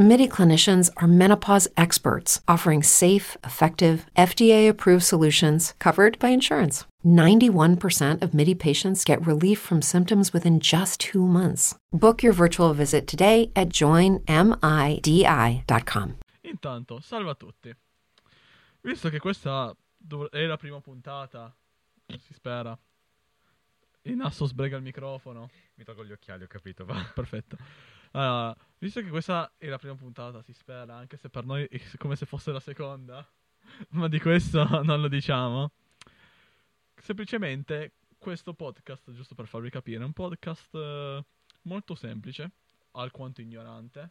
MIDI clinicians are menopause experts offering safe, effective, FDA approved solutions covered by insurance. 91% of MIDI patients get relief from symptoms within just two months. Book your virtual visit today at joinmidi.com. Intanto, salve a tutti. Visto che questa è la prima puntata, si spera. In asso sbrega il microfono. Mi tolgo gli occhiali, ho capito. Va. Perfetto. Allora, visto che questa è la prima puntata, si spera, anche se per noi è come se fosse la seconda, ma di questo non lo diciamo. Semplicemente questo podcast, giusto per farvi capire, è un podcast eh, molto semplice, alquanto ignorante,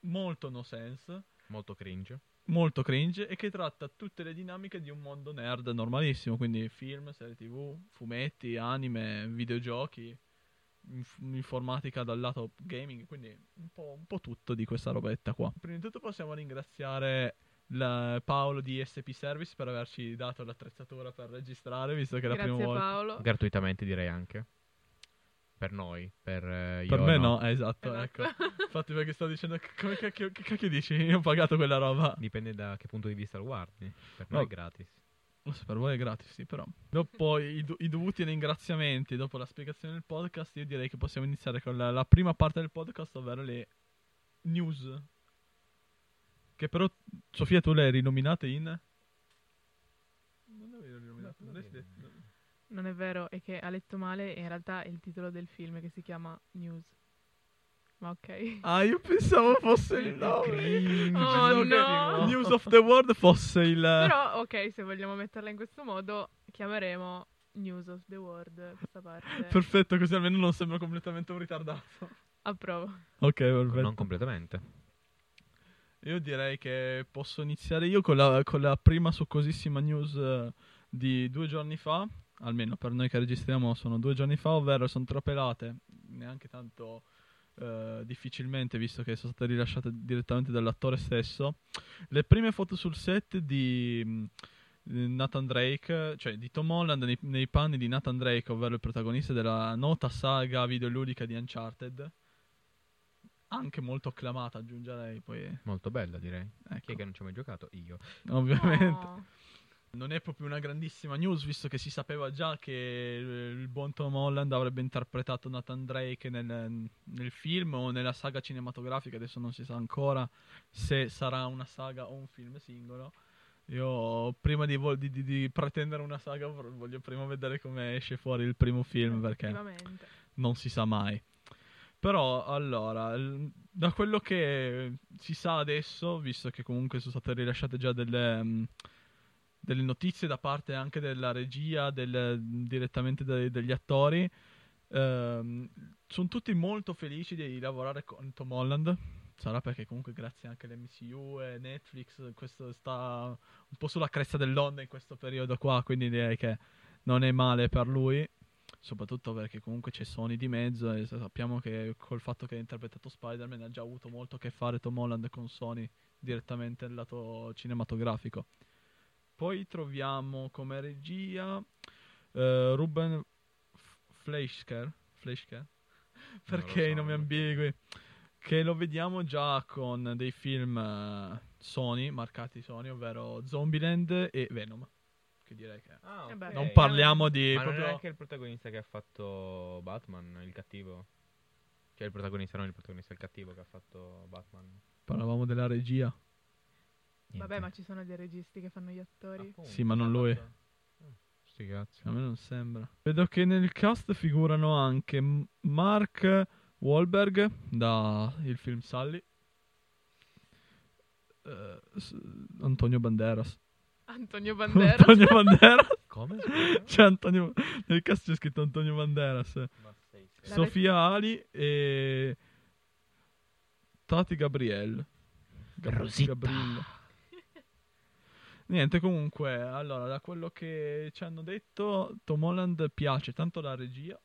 molto no sense, Molto cringe. molto cringe e che tratta tutte le dinamiche di un mondo nerd normalissimo, quindi film, serie tv, fumetti, anime, videogiochi, inf- informatica dal lato gaming, quindi un po', un po' tutto di questa robetta qua. Prima di tutto possiamo ringraziare la- Paolo di SP Service per averci dato l'attrezzatura per registrare, visto che è la prima volta. Paolo. Gratuitamente direi anche. Per noi, per eh, io Per me no, eh, esatto, Esatto. ecco. Infatti perché sto dicendo, che- come cacchio, che cacchio dici? Io ho pagato quella roba. Dipende da che punto di vista lo guardi. Per No. noi è gratis. Lo so, per voi è gratis, sì, però. Dopo i, do- i dovuti ringraziamenti, dopo la spiegazione del podcast, io direi che possiamo iniziare con la, la prima parte del podcast, ovvero le news. Che però, Sofia, tu le hai rinominate in... Non le avevi rinominate, non le hai detto. Non è vero, è che ha letto male e in realtà è il titolo del film che si chiama News. Ma ok. Ah, io pensavo fosse il nome. Oh, no. News of the World fosse il... Però ok, se vogliamo metterla in questo modo, chiameremo News of the World questa parte. Perfetto, così almeno non sembra completamente un ritardato. Approvo. Ok, perfetto. Non completamente. Io direi che posso iniziare io con la, con la prima succosissima news eh, di due giorni fa, almeno per noi che registriamo sono due giorni fa, ovvero sono tropelate, neanche tanto eh, difficilmente visto che sono state rilasciate direttamente dall'attore stesso, le prime foto sul set di mh, Nathan Drake, cioè di Tom Holland nei, nei panni di Nathan Drake, ovvero il protagonista della nota saga videoludica di Uncharted. Anche molto acclamata, aggiungerei poi. Molto bella direi. Chi Ecco. è che non ci ha mai giocato? Io. Ovviamente. Oh. Non è proprio una grandissima news, visto che si sapeva già che eh, il buon Tom Holland avrebbe interpretato Nathan Drake nel, nel film o nella saga cinematografica. Adesso non si sa ancora se sarà una saga o un film singolo. Io, prima di, vol- di- di- di pretendere una saga, voglio prima vedere come esce fuori il primo film, perché Effettivamente. non si sa mai. Però, allora, da quello che si sa adesso, visto che comunque sono state rilasciate già delle, delle notizie da parte anche della regia, del- direttamente dai- degli attori, ehm, sono tutti molto felici di lavorare con Tom Holland. Sarà perché comunque grazie anche all'MCU e Netflix questo sta un po' sulla cresta dell'onda in questo periodo qua, quindi direi che non è male per lui soprattutto perché comunque c'è Sony di mezzo e sappiamo che col fatto che ha interpretato Spider-Man ha già avuto molto a che fare Tom Holland con Sony direttamente nel lato cinematografico. Poi troviamo come regia eh, Ruben F- Fleischker, Fleischker? perché so, i nomi non ambigui che lo vediamo già con dei film eh, Sony, marcati Sony, ovvero Zombieland e Venom. Che direi che Ah, Eh beh. non parliamo di Ma non proprio è anche il protagonista che ha fatto Batman, il cattivo? Cioè il protagonista, non il protagonista, il cattivo che ha fatto Batman. parlavamo della regia. Vabbè, ma ci sono dei registi che fanno gli attori. Appunto, Sì, ma non lui. fatto- Oh, Sti cazzi. A me non sembra. Vedo che nel cast figurano anche Mark Wahlberg da il film Sully. eh, s- Antonio Banderas. Antonio Banderas. Antonio Banderas. Come? C'è Antonio. Nel cast c'è scritto Antonio Banderas. Ma sei La Sofia Ali e. Tati Gabriel. Gab- Rosita. Gabriel. Niente, comunque, allora, da quello che ci hanno detto, Tom Holland piace tanto la regia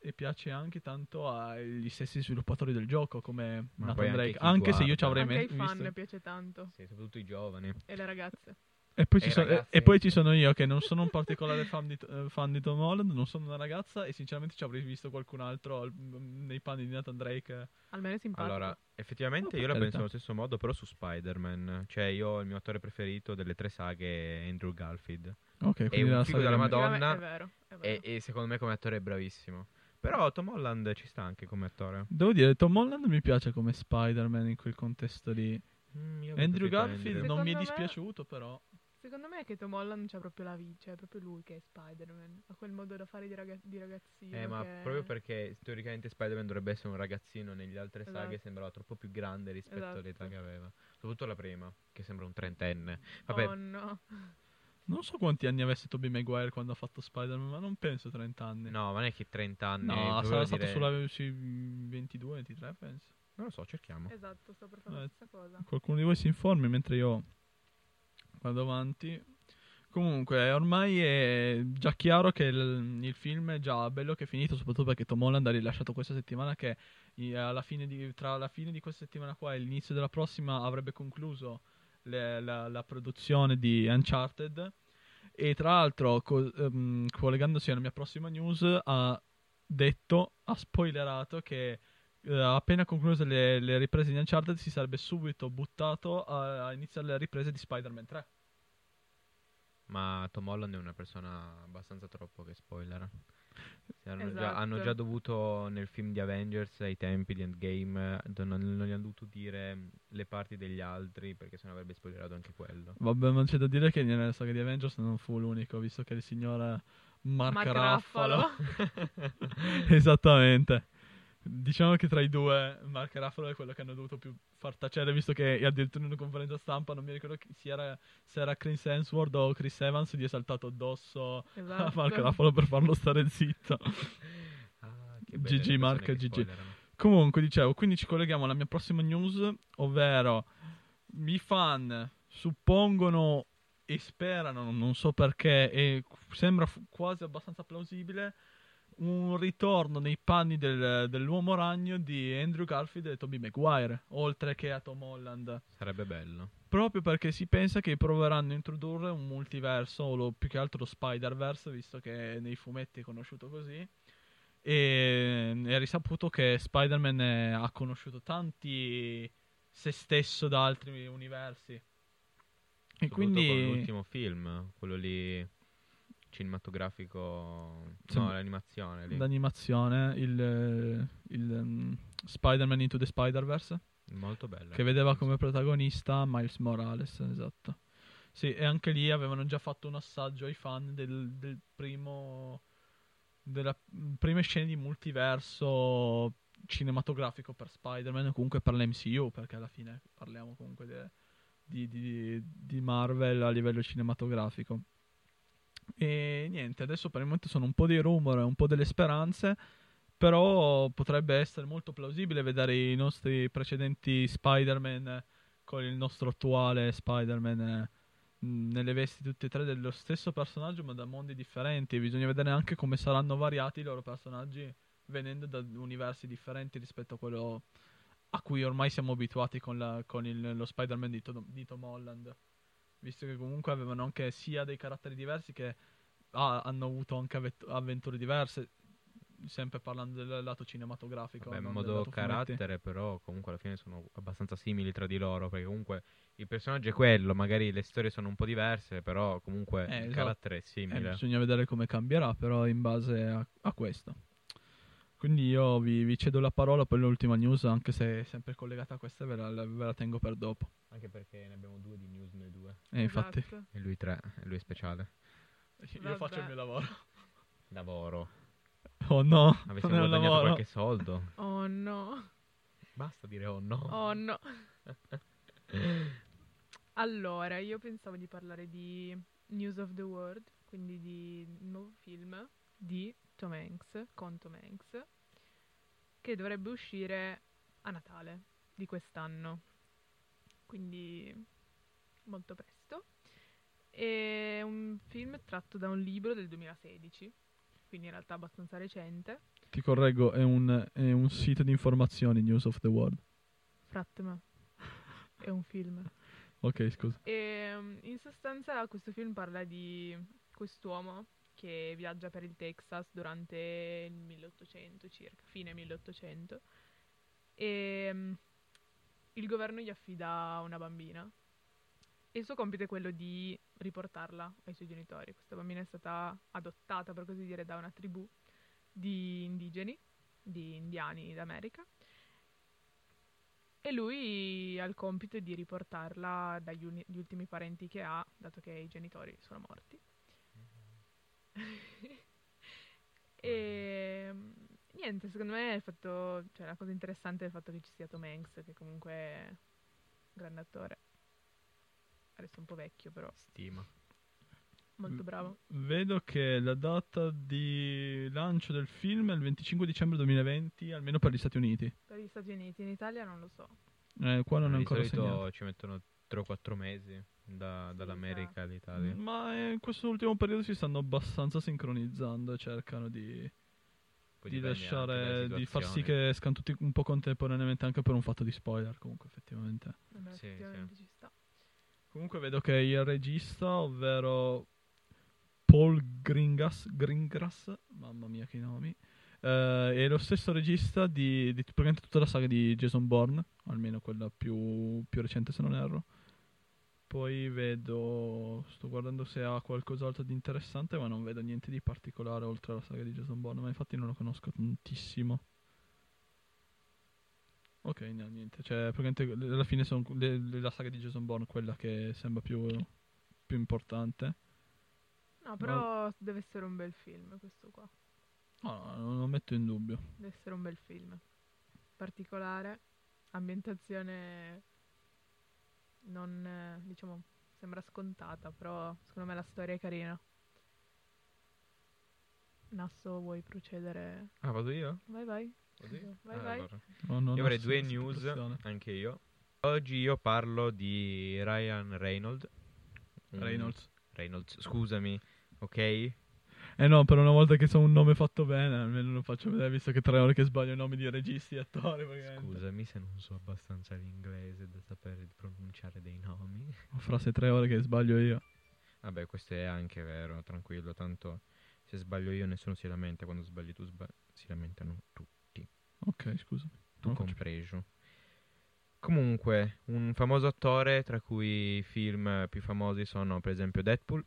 e piace anche tanto agli stessi sviluppatori del gioco come Ma Nathan anche Drake. chi Anche, se io ci avrei Anche ai me- fan visto. piace tanto. Sì, soprattutto i giovani. E le ragazze. E poi, E ci sono, e- ragazzi. e poi ci sono io che non sono un particolare fan di, eh, fan di Tom Holland, non sono una ragazza e sinceramente ci avrei visto qualcun altro al- mm, nei panni di Nathan Drake. Almeno è simpatico. Allora, effettivamente io per la penso allo stesso modo, però su Spider-Man. Cioè, io il mio attore preferito delle tre saghe è Andrew Garfield. Ok, È quindi un la figo saga della Madonna. È vero, è vero. E, e secondo me come attore è bravissimo. Però Tom Holland ci sta anche come attore. Devo dire, Tom Holland mi piace come Spider-Man in quel contesto lì. Mm, io Andrew Garfield non mi è Secondo me- dispiaciuto, però. Secondo me è che Tom Holland c'ha proprio la vita, cioè è proprio lui che è Spider-Man. Ha quel modo da fare di, raga- di ragazzino. Eh, ma proprio perché teoricamente Spider-Man dovrebbe essere un ragazzino, negli altre saghe Esatto. sembrava troppo più grande rispetto all'età Esatto. che aveva. Soprattutto la prima, che sembra un trentenne. Vabbè, Oh no. Non so quanti anni avesse Tobey Maguire quando ha fatto Spider-Man, ma non penso 30 anni. no, ma non è che 30 anni. No, sarà stato dire- sulla, sui 22, 23, penso. Non lo so, cerchiamo. Esatto, sto per fare Eh, la stessa cosa. Qualcuno di voi si informi mentre io vado avanti. Comunque, ormai è già chiaro che il, il film è già bello che è finito, soprattutto perché Tom Holland ha rilasciato questa settimana che fine di, tra la fine di questa settimana qua e l'inizio della prossima avrebbe concluso le- la, la produzione di Uncharted. E tra l'altro, co- ehm, collegandosi alla mia prossima news, ha detto, ha spoilerato che eh, appena concluse le, le riprese di Uncharted si sarebbe subito buttato a, a iniziare le riprese di Spider-Man 3. Ma Tom Holland è una persona abbastanza troppo che spoiler. Hanno, già, Esatto. hanno già dovuto nel film di Avengers ai tempi di Endgame non, non gli hanno dovuto dire mm, le parti degli altri perché sennò avrebbe spoilerato anche quello. Vabbè, ma c'è da dire che nella saga di Avengers non fu l'unico, visto che il signor Mark, Mark Ruffalo. Ruffalo. Esattamente. Diciamo che tra i due Mark Ruffalo è quello che hanno dovuto più far tacere, visto che addirittura in una conferenza stampa non mi ricordo chi- se era, se era Chris Hemsworth o Chris Evans gli è saltato addosso a Esatto. Mark Ruffalo per farlo stare zitto. Ah, GG Mark, GG. spoilerano. Comunque, dicevo, quindi ci colleghiamo alla mia prossima news, ovvero i fan suppongono e sperano, non so perché, e sembra fu- quasi abbastanza plausibile, un ritorno nei panni del- dell'uomo ragno di Andrew Garfield e Tobey Maguire, oltre che a Tom Holland. Sarebbe bello. Proprio perché si pensa che proveranno a introdurre un multiverso, o lo- più che altro lo Spider-Verse, visto che nei fumetti è conosciuto così. E è risaputo che Spider-Man eh, ha conosciuto tanti se stesso da altri universi. E Soprattutto quindi con l'ultimo film, quello lì cinematografico, Sì. no, l'animazione lì. l'animazione, il, il, um, Spider-Man Into the Spider-Verse, Molto bello. che vedeva come protagonista Miles Morales, esatto. Sì, e anche lì avevano già fatto un assaggio ai fan del, del primo. della mm, prime scene di multiverso cinematografico per Spider-Man o comunque per l'MCU, perché alla fine parliamo comunque de- di, di- di Marvel a livello cinematografico. E niente, adesso per il momento sono un po' dei rumor, un po' delle speranze, però potrebbe essere molto plausibile vedere i nostri precedenti Spider-Man con il nostro attuale Spider-Man nelle vesti tutte e tre dello stesso personaggio ma da mondi differenti. Bisogna vedere anche come saranno variati i loro personaggi venendo da universi differenti rispetto a quello a cui ormai siamo abituati con, la- con il- lo Spider-Man di, Tom- di Tom Holland. Visto che comunque avevano anche sia dei caratteri diversi che ah, hanno avuto anche avvet- avventure diverse. Sempre parlando del lato cinematografico. Vabbè, in modo lato fumetti. carattere, però comunque alla fine sono abbastanza simili tra di loro, perché comunque il personaggio è quello, magari le storie sono un po' diverse, però comunque Eh, il esatto. carattere è Eh, simile. bisogna vedere come cambierà, però in base a, a questo. Quindi io vi, vi cedo la parola, poi l'ultima news, anche se è sempre collegata a questa, ve la, ve la tengo per dopo. Anche perché ne abbiamo due di news noi due. E infatti, Esatto. E lui tre, e lui è speciale. io Vabbè. faccio il mio lavoro. Lavoro. Oh no, Avessimo guadagnato lavoro. qualche soldo. Oh no. Basta dire oh no. Oh no. Allora, io pensavo di parlare di News of the World, quindi di un nuovo film di Tom Hanks, con Tom Hanks, che dovrebbe uscire a Natale di quest'anno. Quindi molto presto. È un film tratto da un libro del 2016, quindi in realtà abbastanza recente, Ti correggo, è un, è un sito di informazioni, News of the World. Fratema. È un film. Ok, scusa. E mm, in sostanza questo film parla di quest'uomo che viaggia per il Texas durante il 1800 circa, fine 1800. E mm, il governo gli affida una bambina. E il suo compito è quello di riportarla ai suoi genitori. Questa bambina è stata adottata, per così dire, da una tribù di indigeni, di indiani d'America. E lui ha il compito di riportarla dagli uni- ultimi parenti che ha, dato che i genitori sono morti. e niente, secondo me è il fatto, cioè, la cosa interessante è il fatto che ci sia Tom Hanks, che comunque è un grande attore. Adesso è un po' vecchio, però Stima. molto Mm. bravo. Vedo che la data di lancio del film è il 25 dicembre 2020, almeno per gli Stati Uniti. Per gli Stati Uniti, in Italia non lo so. Eh, qua non è di ancora segnato. ci mettono 3 o 4 mesi da- Sì, dall'America all'Italia. Ma eh, in questo ultimo periodo si stanno abbastanza sincronizzando e cercano di, di lasciare, di far sì che escano tutti un po' contemporaneamente anche per un fatto di spoiler comunque effettivamente. Vabbè, Sì, effettivamente ci sta. Comunque vedo che il regista, ovvero Paul Gringas, Greengrass, mamma mia che nomi, eh, è lo stesso regista di, di praticamente tutta la saga di Jason Bourne, almeno quella più, più recente se non erro. Poi vedo, sto guardando se ha qualcos'altro di interessante, ma non vedo niente di particolare oltre alla saga di Jason Bourne, ma infatti non lo conosco tantissimo. Ok, no, niente. Cioè, praticamente alla fine sono le- le- la saga di Jason Bourne quella che sembra più, più importante. No, però deve essere un bel film questo qua. No, no, non lo metto in dubbio. Deve essere un bel film. Particolare, ambientazione non, diciamo, sembra scontata, però secondo me la storia è carina. Nasso, vuoi procedere? Ah, vado io? Vai, vai. Vado io? Vai, Ah, vai. allora. No, non Io avrei due news, anche io. Oggi io parlo di Ryan Reynolds. Reynolds. Reynolds, scusami, ok? Eh no, per una volta che so un nome fatto bene, almeno lo faccio vedere, visto che tre ore che sbaglio i nomi di registi e attori. praticamente. Scusami se non so abbastanza l'inglese da sapere pronunciare dei nomi. Fra se tre ore che sbaglio io. Vabbè, questo è anche vero, tranquillo, tanto se sbaglio io nessuno si lamenta, quando sbagli tu sba- si lamentano tutti, Ok, scusami. tu compreso. Comunque, un famoso attore, tra cui i film più famosi sono per esempio Deadpool,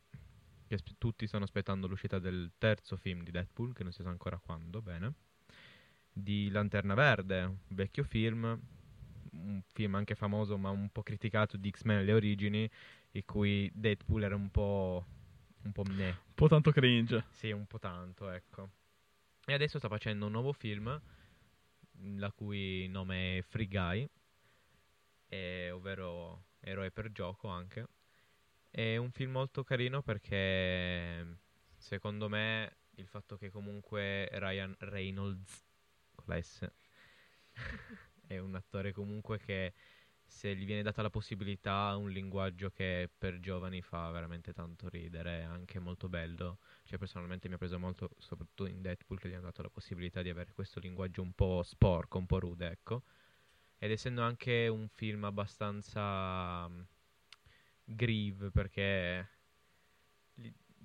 che tutti stanno aspettando l'uscita del terzo film di Deadpool, che non si sa ancora quando, bene. Di Lanterna Verde, un vecchio film, un film anche famoso ma un po' criticato di X-Men Le Origini, in cui Deadpool era un po'... un po' meh. Un po' tanto cringe. Sì, un po' tanto, ecco. E adesso sta facendo un nuovo film, la cui nome è Free Guy, e- ovvero Eroe per gioco anche. È un film molto carino perché secondo me il fatto che comunque Ryan Reynolds con la S è un attore comunque che se gli viene data la possibilità ha un linguaggio che per giovani fa veramente tanto ridere, è anche molto bello. Cioè personalmente mi ha preso molto, soprattutto in Deadpool che gli hanno dato la possibilità di avere questo linguaggio un po' sporco, un po' rude, ecco. Ed essendo anche un film abbastanza mm, grieve perché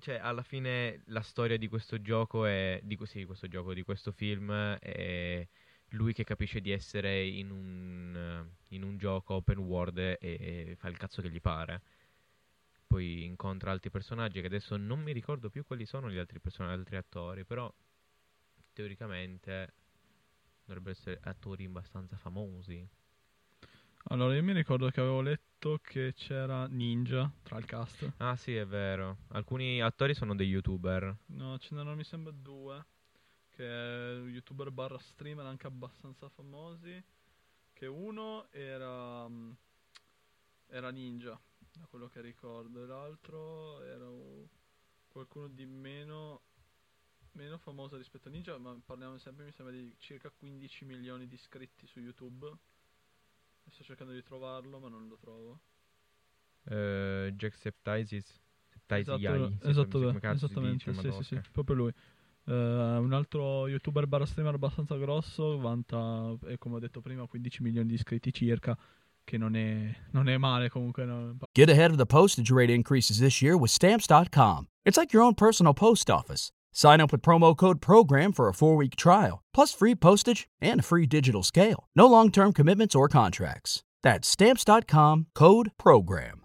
cioè alla fine la storia di questo gioco è di, sì, questo gioco di questo film è lui che capisce di essere in un, in un gioco open world e, e fa il cazzo che gli pare. Poi incontra altri personaggi che adesso non mi ricordo più quali sono gli altri personaggi, altri attori, però teoricamente dovrebbero essere attori abbastanza famosi. Allora, io mi ricordo che avevo letto che c'era Ninja tra il cast. Ah sì, è vero. Alcuni attori sono dei youtuber. No, ce n'erano mi sembra due. Che è youtuber barra streamer anche abbastanza famosi. Che uno era. mm, Era Ninja, da quello che ricordo. E l'altro era qualcuno di meno. Meno famoso rispetto a Ninja. Ma parliamo sempre, mi sembra, di circa 15 milioni di iscritti su YouTube. E sto cercando di trovarlo, ma non lo trovo. Eh, Jack Septizis. Septizis Esatto, esatto, si esattamente, dice, sì, sì, sì, proprio lui. Eh, un altro youtuber barra streamer abbastanza grosso, vanta, eh, come ho detto prima, 15 milioni di iscritti circa, che non è, non è male comunque. no. Get ahead of the postage rate increases this year with Stamps.com. It's like your own personal post office. Sign up with promo code PROGRAM for a four week trial, plus free postage and a free digital scale. No long term commitments or contracts. That's Stamps.com code PROGRAM.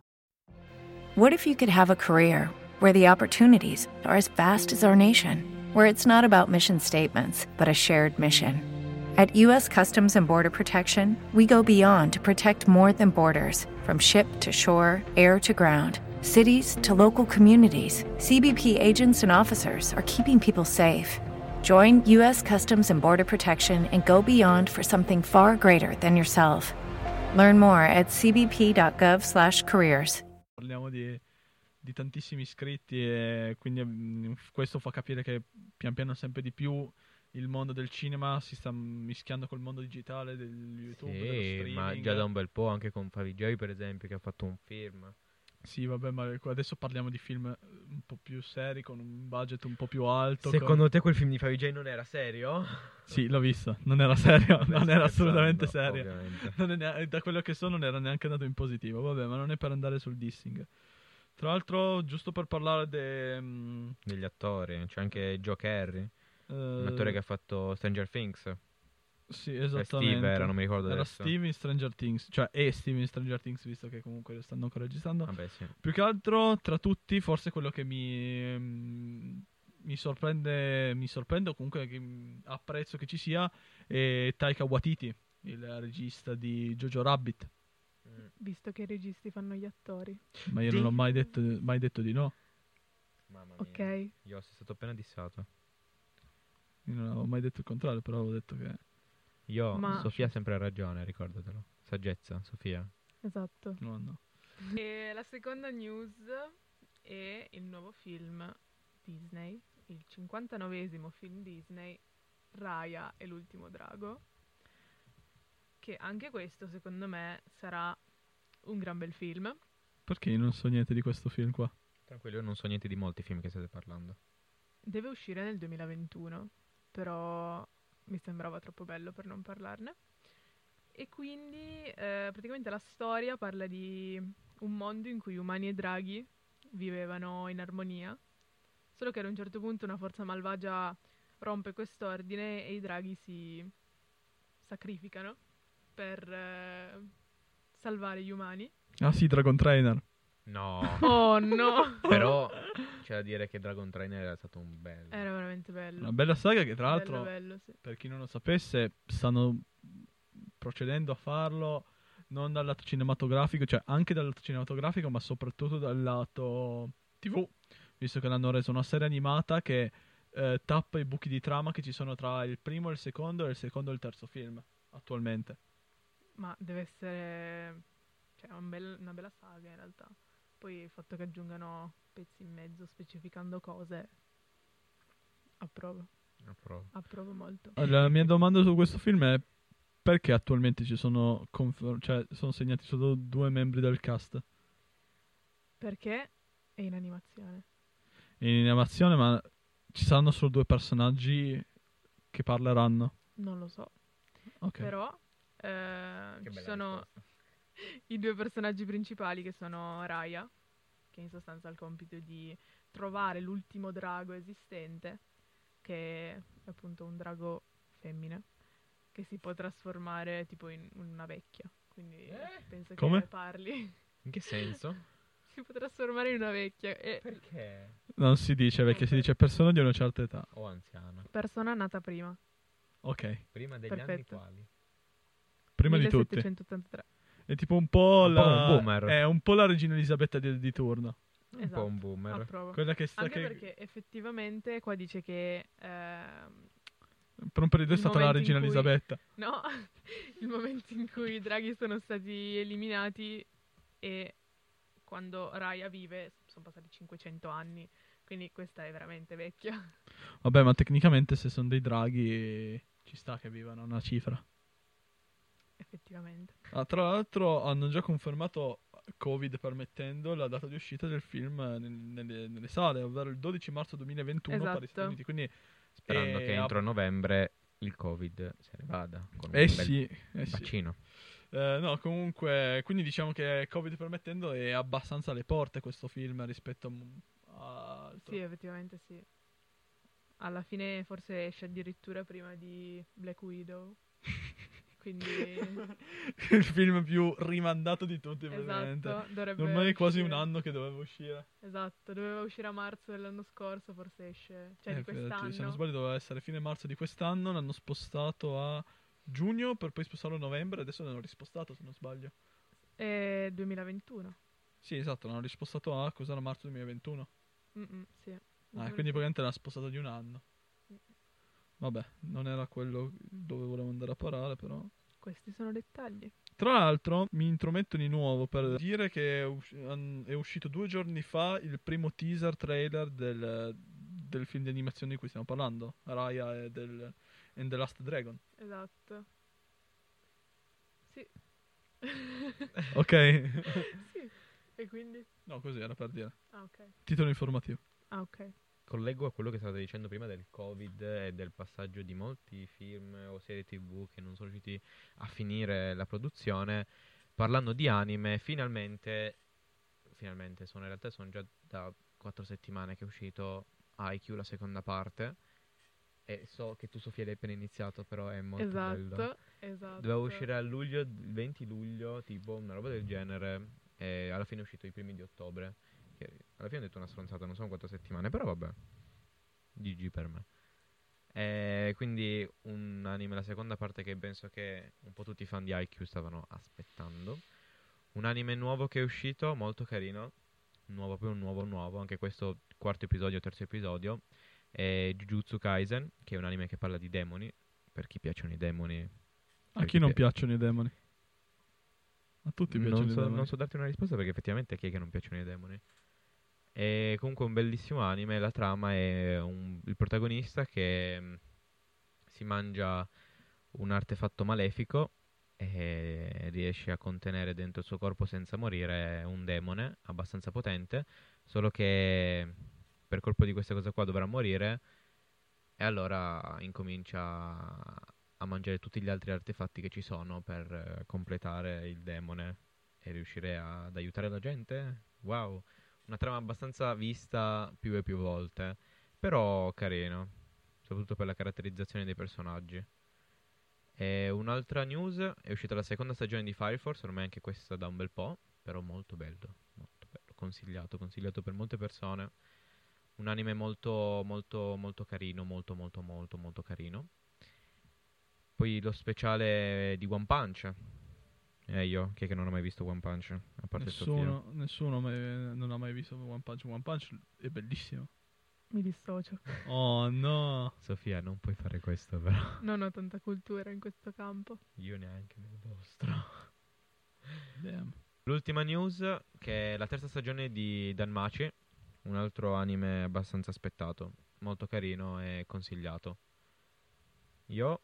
What if you could have a career where the opportunities are as vast as our nation, where it's not about mission statements, but a shared mission? At U.S. Customs and Border Protection, we go beyond to protect more than borders from ship to shore, air to ground. Cities to local communities, CBP agents and officers are keeping people safe. Join U.S. Customs and Border Protection and go beyond for something far greater than yourself. Learn more at cbp.gov/careers. Parliamo di, di tantissimi iscritti e quindi mm, questo fa capire che pian piano sempre di più il mondo del cinema si sta mischiando col mondo digitale del YouTube, dello Sì, ma già da un bel po', anche con Favij per esempio, che ha fatto un film. Sì, vabbè, ma adesso parliamo di film un po' più seri, con un budget un po' più alto. Secondo te quel film di Favij non era serio? con- Sì, l'ho visto, non era serio, non era assolutamente serio. ovviamente. Non è nea- da quello che so non era neanche andato in positivo, vabbè, ma non è per andare sul dissing. Tra l'altro, giusto per parlare de, mm, Degli attori, c'è anche Joe Carey, un eh, attore che ha fatto Stranger Things. Sì, Eh, esattamente. Steve era, non mi ricordo Era adesso. Steve in Stranger Things, cioè è Steve in Stranger Things, visto che comunque lo stanno ancora registrando. Vabbè, sì. Più che altro, tra tutti, forse quello che mi, mm, mi sorprende, mi sorprende o comunque che mm, apprezzo che ci sia è Taika Waititi, il regista di Jojo Rabbit. Visto che i registi fanno gli attori. Ma io non ho mai detto, mai detto di no. Mamma mia. Ok. Io sono stato appena dissato. Io non avevo mai detto il contrario, però avevo detto che... Io, Ma- Sofia ha sempre ragione, ricordatelo. Saggezza, Sofia. Esatto. No, no. E la seconda news è il nuovo film Disney, il 59esimo film Disney, Raya e l'ultimo drago. Che anche questo, secondo me, sarà un gran bel film. Perché io non so niente di questo film qua? Tranquillo, io non so niente di molti film che state parlando. Deve uscire nel 2021, però mi sembrava troppo bello per non parlarne. E quindi eh, praticamente la storia parla di un mondo in cui umani e draghi vivevano in armonia, solo che ad un certo punto una forza malvagia rompe quest'ordine e i draghi si sacrificano per eh, salvare gli umani. Ah sì, Dragon Trainer. No. Oh no! Però c'è da dire che Dragon Trainer era stato un bel... Era veramente bello. Una bella saga che tra l'altro... Bello, bello, sì. per chi non lo sapesse, stanno procedendo a farlo non dal lato cinematografico, cioè anche dal lato cinematografico, ma soprattutto dal lato TV, visto che l'hanno reso una serie animata che eh, tappa i buchi di trama che ci sono tra il primo e il secondo e il secondo e il terzo film attualmente. Ma deve essere cioè, un bel- una bella saga in realtà. Poi il fatto che aggiungano pezzi in mezzo specificando cose, approvo, Approvo. approvo molto. La mia domanda su questo film è perché attualmente ci sono, confer- cioè, sono segnati solo due membri del cast Perché è in animazione. in animazione, ma ci saranno solo due personaggi che parleranno. Non lo so. Ok. Però eh, Che ci sono risposta. I due personaggi principali che sono Raya, che in sostanza ha il compito di trovare l'ultimo drago esistente, che è appunto un drago femmina, che si può trasformare tipo in una vecchia. Quindi penso Come? che parli. In che senso? si può trasformare in una vecchia. E Perché? Non si dice perché si dice persona di una certa età. O anziana. persona nata prima. Ok, Prima degli Perfetto. anni quali? prima di tutti. 1783. È tipo un po' Un po' la un boomer. È un po' la regina Elisabetta di, di turno. Un Esatto. po' un boomer. Approvo. Quella che sta Anche che perché effettivamente qua dice che ehm, per un periodo è stata la regina in cui- Elisabetta. No, il momento in cui i draghi sono stati eliminati e quando Raya vive sono passati 500 anni, quindi questa è veramente vecchia. Vabbè, ma tecnicamente se sono dei draghi ci sta che vivano una cifra. Effettivamente. Ah, tra l'altro hanno già confermato, Covid permettendo, la data di uscita del film nel- nelle, nelle sale, ovvero il 12 marzo 2021 per gli. Stati Uniti. Quindi Sperando E che entro novembre il Covid se ne vada con un Eh bel sì, eh sì. vaccino. Eh, no, comunque, quindi diciamo che Covid permettendo è abbastanza alle porte questo film rispetto a, a altro. Sì, effettivamente sì. Alla fine forse esce addirittura prima di Black Widow. Quindi il film più rimandato di tutti, praticamente. esatto, dovrebbe Ormai è quasi un anno che doveva uscire. Esatto, doveva uscire a marzo dell'anno scorso, forse esce, cioè Eh, di quest'anno. Se non sbaglio doveva essere fine marzo di quest'anno, l'hanno spostato a giugno per poi spostarlo a novembre, adesso l'hanno rispostato se non sbaglio. È 2021. Sì, esatto, l'hanno rispostato a cos'era marzo 2021. Mm-mm, sì. Ah, quindi praticamente l'hanno spostato di un anno. Vabbè, non era quello dove volevo andare a parare, però. Questi sono dettagli. Tra l'altro, mi intrometto di nuovo per dire che è, usci- è uscito due giorni fa il primo teaser trailer del, del film di animazione di cui stiamo parlando, Raya e del and the Last Dragon. Esatto. Sì. Ok? sì. E quindi? no, così era per dire. Ah, ok. Titolo informativo. Ah, ok. Collego a quello che state dicendo prima del Covid e del passaggio di molti film o serie TV che non sono riusciti a finire la produzione. Parlando di anime, finalmente, finalmente sono in realtà sono già da quattro settimane che è uscito IQ la seconda parte. E so che tu Sofia l'hai appena iniziato, però è molto bello. esatto, esatto. Doveva uscire a luglio, il 20 luglio, tipo una roba del genere. E alla fine è uscito i primi di ottobre. Che alla fine ho detto una stronzata, non sono quattro settimane, però vabbè. GG per me. E quindi un anime, la seconda parte che penso che un po' tutti i fan di IQ stavano aspettando. Un anime nuovo che è uscito, molto carino. Nuovo, poi un nuovo, nuovo. Anche questo quarto episodio, terzo episodio. È Jujutsu Kaisen, che è un anime che parla di demoni. Per chi piacciono i demoni, A Per chi non pi- piacciono i demoni? A tutti piacciono non i so, demoni. non so darti una risposta perché effettivamente a chi è che non piacciono i demoni. E comunque un bellissimo anime, la trama è un- il protagonista che mh, si mangia un artefatto malefico e riesce a contenere dentro il suo corpo senza morire un demone abbastanza potente, solo che per colpo di questa cosa qua dovrà morire e allora incomincia a mangiare tutti gli altri artefatti che ci sono per eh, completare il demone e riuscire ad aiutare la gente. Wow, una trama abbastanza vista più e più volte, però carino, soprattutto per la caratterizzazione dei personaggi. E un'altra news, è uscita la seconda stagione di Fire Force, ormai anche questa da un bel po', però molto bello, molto bello, consigliato, consigliato per molte persone. Un anime molto, molto, molto carino, molto, molto, molto, molto carino. Poi lo speciale di One Punch. E io, chi è che non ha mai visto One Punch? A parte Sofia. Nessuno, nessuno mai- non ha mai visto One Punch. One Punch è bellissimo. Mi dissocio. Oh no. Sofia, non puoi fare questo però. Non ho tanta cultura in questo campo. Io neanche nel vostro. Damn. L'ultima news, che è la terza stagione di Danmachi, un altro anime abbastanza aspettato, molto carino e consigliato. Io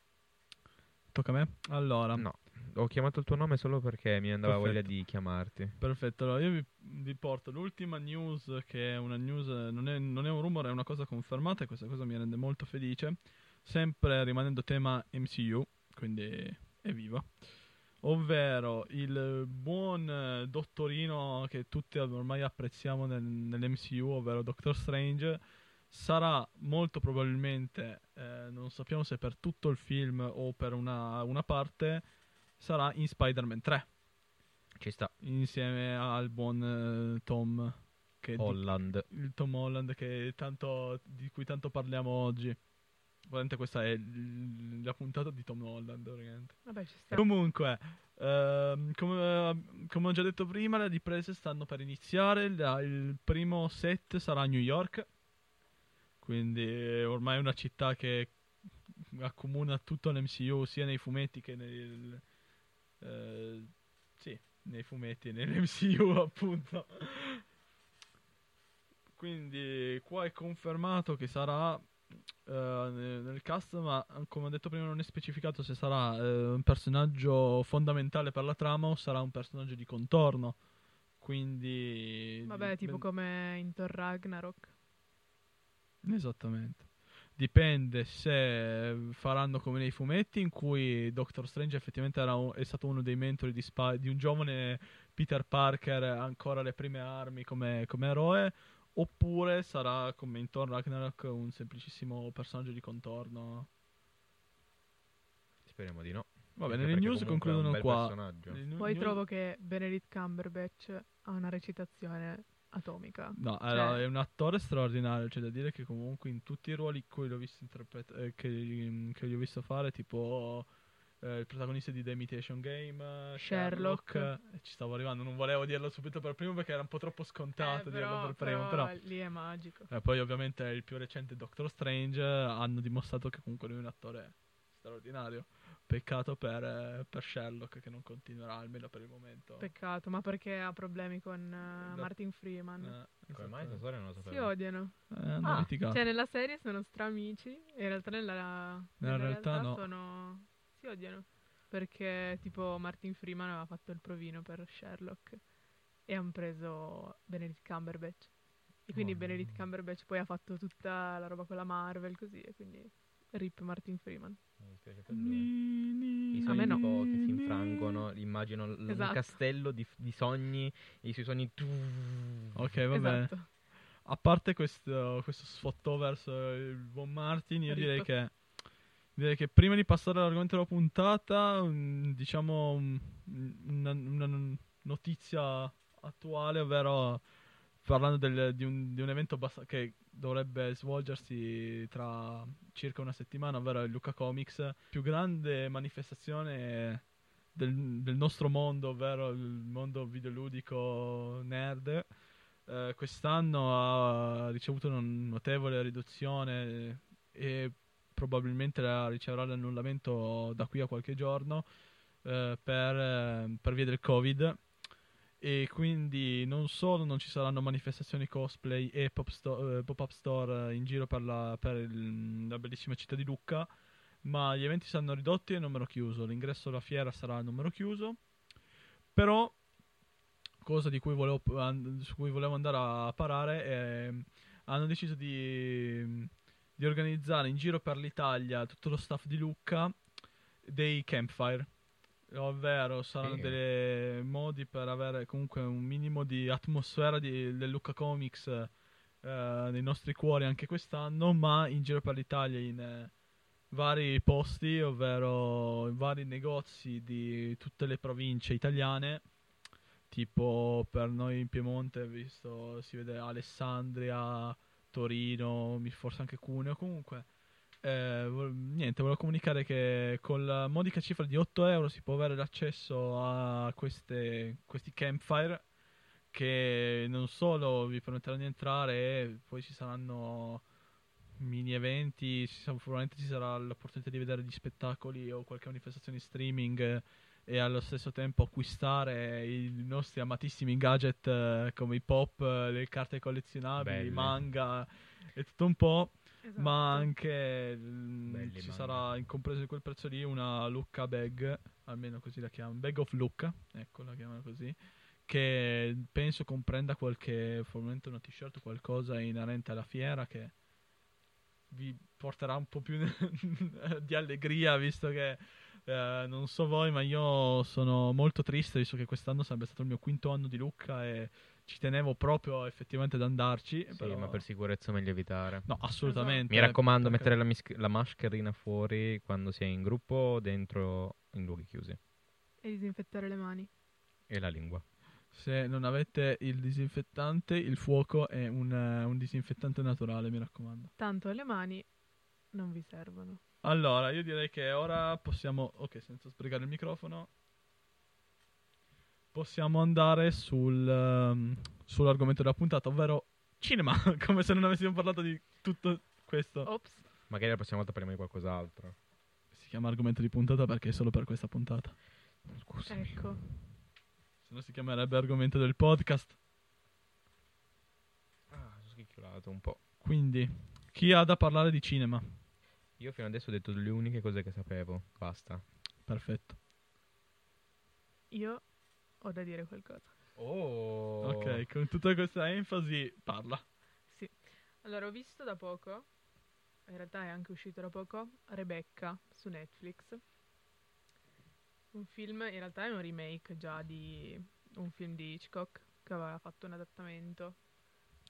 Tocca a me? Allora, no, ho chiamato il tuo nome solo perché mi andava voglia Perfetto. di chiamarti. perfetto. Allora, io vi, vi porto l'ultima news, che è una news, non è, non è un rumore, è una cosa confermata e questa cosa mi rende molto felice. Sempre rimanendo tema MCU, quindi evviva. Ovvero il buon dottorino che tutti ormai apprezziamo nel- nell'MCU, ovvero Doctor Strange, sarà molto probabilmente, eh, non sappiamo se per tutto il film o per una, una parte, sarà in Spider-Man 3 Ci sta. insieme al buon eh, Tom che di- Holland. il Tom Holland che tanto, di cui tanto parliamo oggi. Veramente questa è l- la puntata di Tom Holland. praticamente. Vabbè, ci sta. Comunque, ehm, come, come ho già detto prima, le riprese stanno per iniziare. La- il primo set sarà a New York. Quindi è ormai una città che accomuna tutto l'MCU sia nei fumetti che nel, eh, sì, nei fumetti nell'MCU appunto. Quindi qua è confermato che sarà eh, nel nel cast, ma come ho detto prima non è specificato se sarà eh, un personaggio fondamentale per la trama o sarà un personaggio di contorno. Quindi... Vabbè, tipo ben- come in Thor Ragnarok. Esattamente. Dipende se faranno come nei fumetti in cui Doctor Strange effettivamente era un- è stato uno dei mentori di, Spi- di un giovane Peter Parker ancora alle prime armi come, come eroe oppure sarà come in Thor Ragnarok un semplicissimo personaggio di contorno. Speriamo di no. va bene le news concludono qua. nu- Poi news- trovo che Benedict Cumberbatch ha una recitazione atomica. No, Cioè- allora, è un attore straordinario, c'è da dire che comunque in tutti i ruoli cui l'ho visto interpret- eh, che, che gli ho visto fare, tipo eh, il protagonista di The Imitation Game, eh, Sherlock. eh, ci stavo arrivando, non volevo dirlo subito per primo perché era un po' troppo scontato Eh, dirlo per primo, però però... lì è magico. eh, poi ovviamente il più recente Doctor Strange hanno dimostrato che comunque lui è un attore straordinario. Peccato per, eh, per Sherlock che non continuerà almeno per il momento. Peccato, ma perché ha problemi con Da- Martin Freeman? Eh, Come mai questa esatto. storia non lo Si sapevo? odiano. Eh, hanno Ah, litigato. Cioè, nella serie sono stra amici. In realtà, nella, nella realtà no. sono. Si odiano. Perché, tipo, Martin Freeman aveva fatto il provino per Sherlock. E hanno preso Benedict Cumberbatch. E quindi Oh, Benedict. Cumberbatch poi ha fatto tutta la roba con la Marvel, così. E quindi. Rip Martin Freeman. Mi dispiace per lui. I A sogni me no. tipo che si infrangono, immagino l- un Esatto. castello di, di sogni, e i suoi sogni... Ok, va bene. Esatto. A parte questo, questo sfottò verso il buon Martin, io direi che, direi che prima di passare all'argomento della puntata, mm, diciamo mm, una, una notizia attuale, ovvero parlando del- di, un, di un evento abbast- che dovrebbe svolgersi tra circa una settimana, ovvero il Luca Comics, più grande manifestazione del, del nostro mondo, ovvero il mondo videoludico nerd. Eh, quest'anno ha ricevuto una notevole riduzione e probabilmente la riceverà l'annullamento da qui a qualche giorno eh, per, per via del Covid. E quindi non solo non ci saranno manifestazioni cosplay e pop sto- eh, pop-up store eh, in giro per, la, per il- la bellissima città di Lucca, ma gli eventi saranno ridotti a numero chiuso. L'ingresso alla fiera sarà a numero chiuso. Però, cosa cui volevo, su cui volevo andare a parare, è, hanno deciso di, di organizzare in giro per l'Italia tutto lo staff di Lucca dei campfire. Ovvero saranno Sì. dei modi per avere comunque un minimo di atmosfera di- del Lucca Comics eh, nei nostri cuori anche quest'anno, ma in giro per l'Italia in eh, vari posti, ovvero in vari negozi di tutte le province italiane. Tipo per noi in Piemonte, visto si vede Alessandria, Torino, forse anche Cuneo. Comunque, eh, niente, volevo comunicare che con la modica cifra di 8 euro si può avere l'accesso a queste, questi campfire che non solo vi permetteranno di entrare, poi ci saranno mini eventi, ci sa- probabilmente ci sarà l'opportunità di vedere gli spettacoli o qualche manifestazione in streaming e allo stesso tempo acquistare i nostri amatissimi gadget eh, come i pop, eh, le carte collezionabili, i manga e tutto un po'. Esatto. Ma anche mm, Belli ci manga. sarà in compreso di quel prezzo lì una Lucca bag, almeno così la chiamano, bag of Lucca, ecco la chiamano così, che penso comprenda qualche, probabilmente una t-shirt o qualcosa inerente alla fiera che vi porterà un po' più di allegria visto che eh, non so voi ma io sono molto triste visto che quest'anno sarebbe stato il mio quinto anno di Lucca e ci tenevo proprio effettivamente ad andarci Sì, però- ma per sicurezza è meglio evitare. No, assolutamente. Mi raccomando, perché- mettere la, mis- la mascherina fuori quando si è in gruppo o dentro in luoghi chiusi. E disinfettare le mani. E la lingua. Se non avete il disinfettante, il fuoco è un, eh, un disinfettante naturale, mi raccomando. Tanto le mani non vi servono. Allora, io direi che ora possiamo... Ok, senza sbrigare il microfono. Possiamo andare sul, ehm, sull'argomento della puntata, ovvero cinema, come se non avessimo parlato di tutto questo. Ops. Magari la prossima volta parliamo di qualcos'altro. Si chiama argomento di puntata perché è solo per questa puntata. Scusami. Ecco. Se no si chiamerebbe argomento del podcast. Ah, sono schicchiolato un po'. Quindi, chi ha da parlare di cinema? Io fino adesso ho detto le uniche cose che sapevo. Basta. Perfetto. Io ho da dire qualcosa. Oh. Ok, con tutta questa enfasi parla. Sì. Allora, ho visto da poco in realtà è anche uscito da poco, Rebecca su Netflix. Un film, in realtà è un remake già di un film di Hitchcock che aveva fatto un adattamento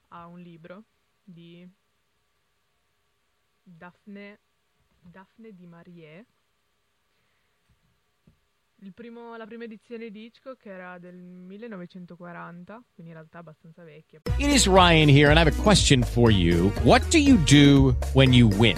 a un libro di Daphne, Daphne di Marie. Primo- la prima edizione di Hitchcock era del 1940, quindi in realtà abbastanza vecchia. It is Ryan here, and I have a question for you. What do you do when you win?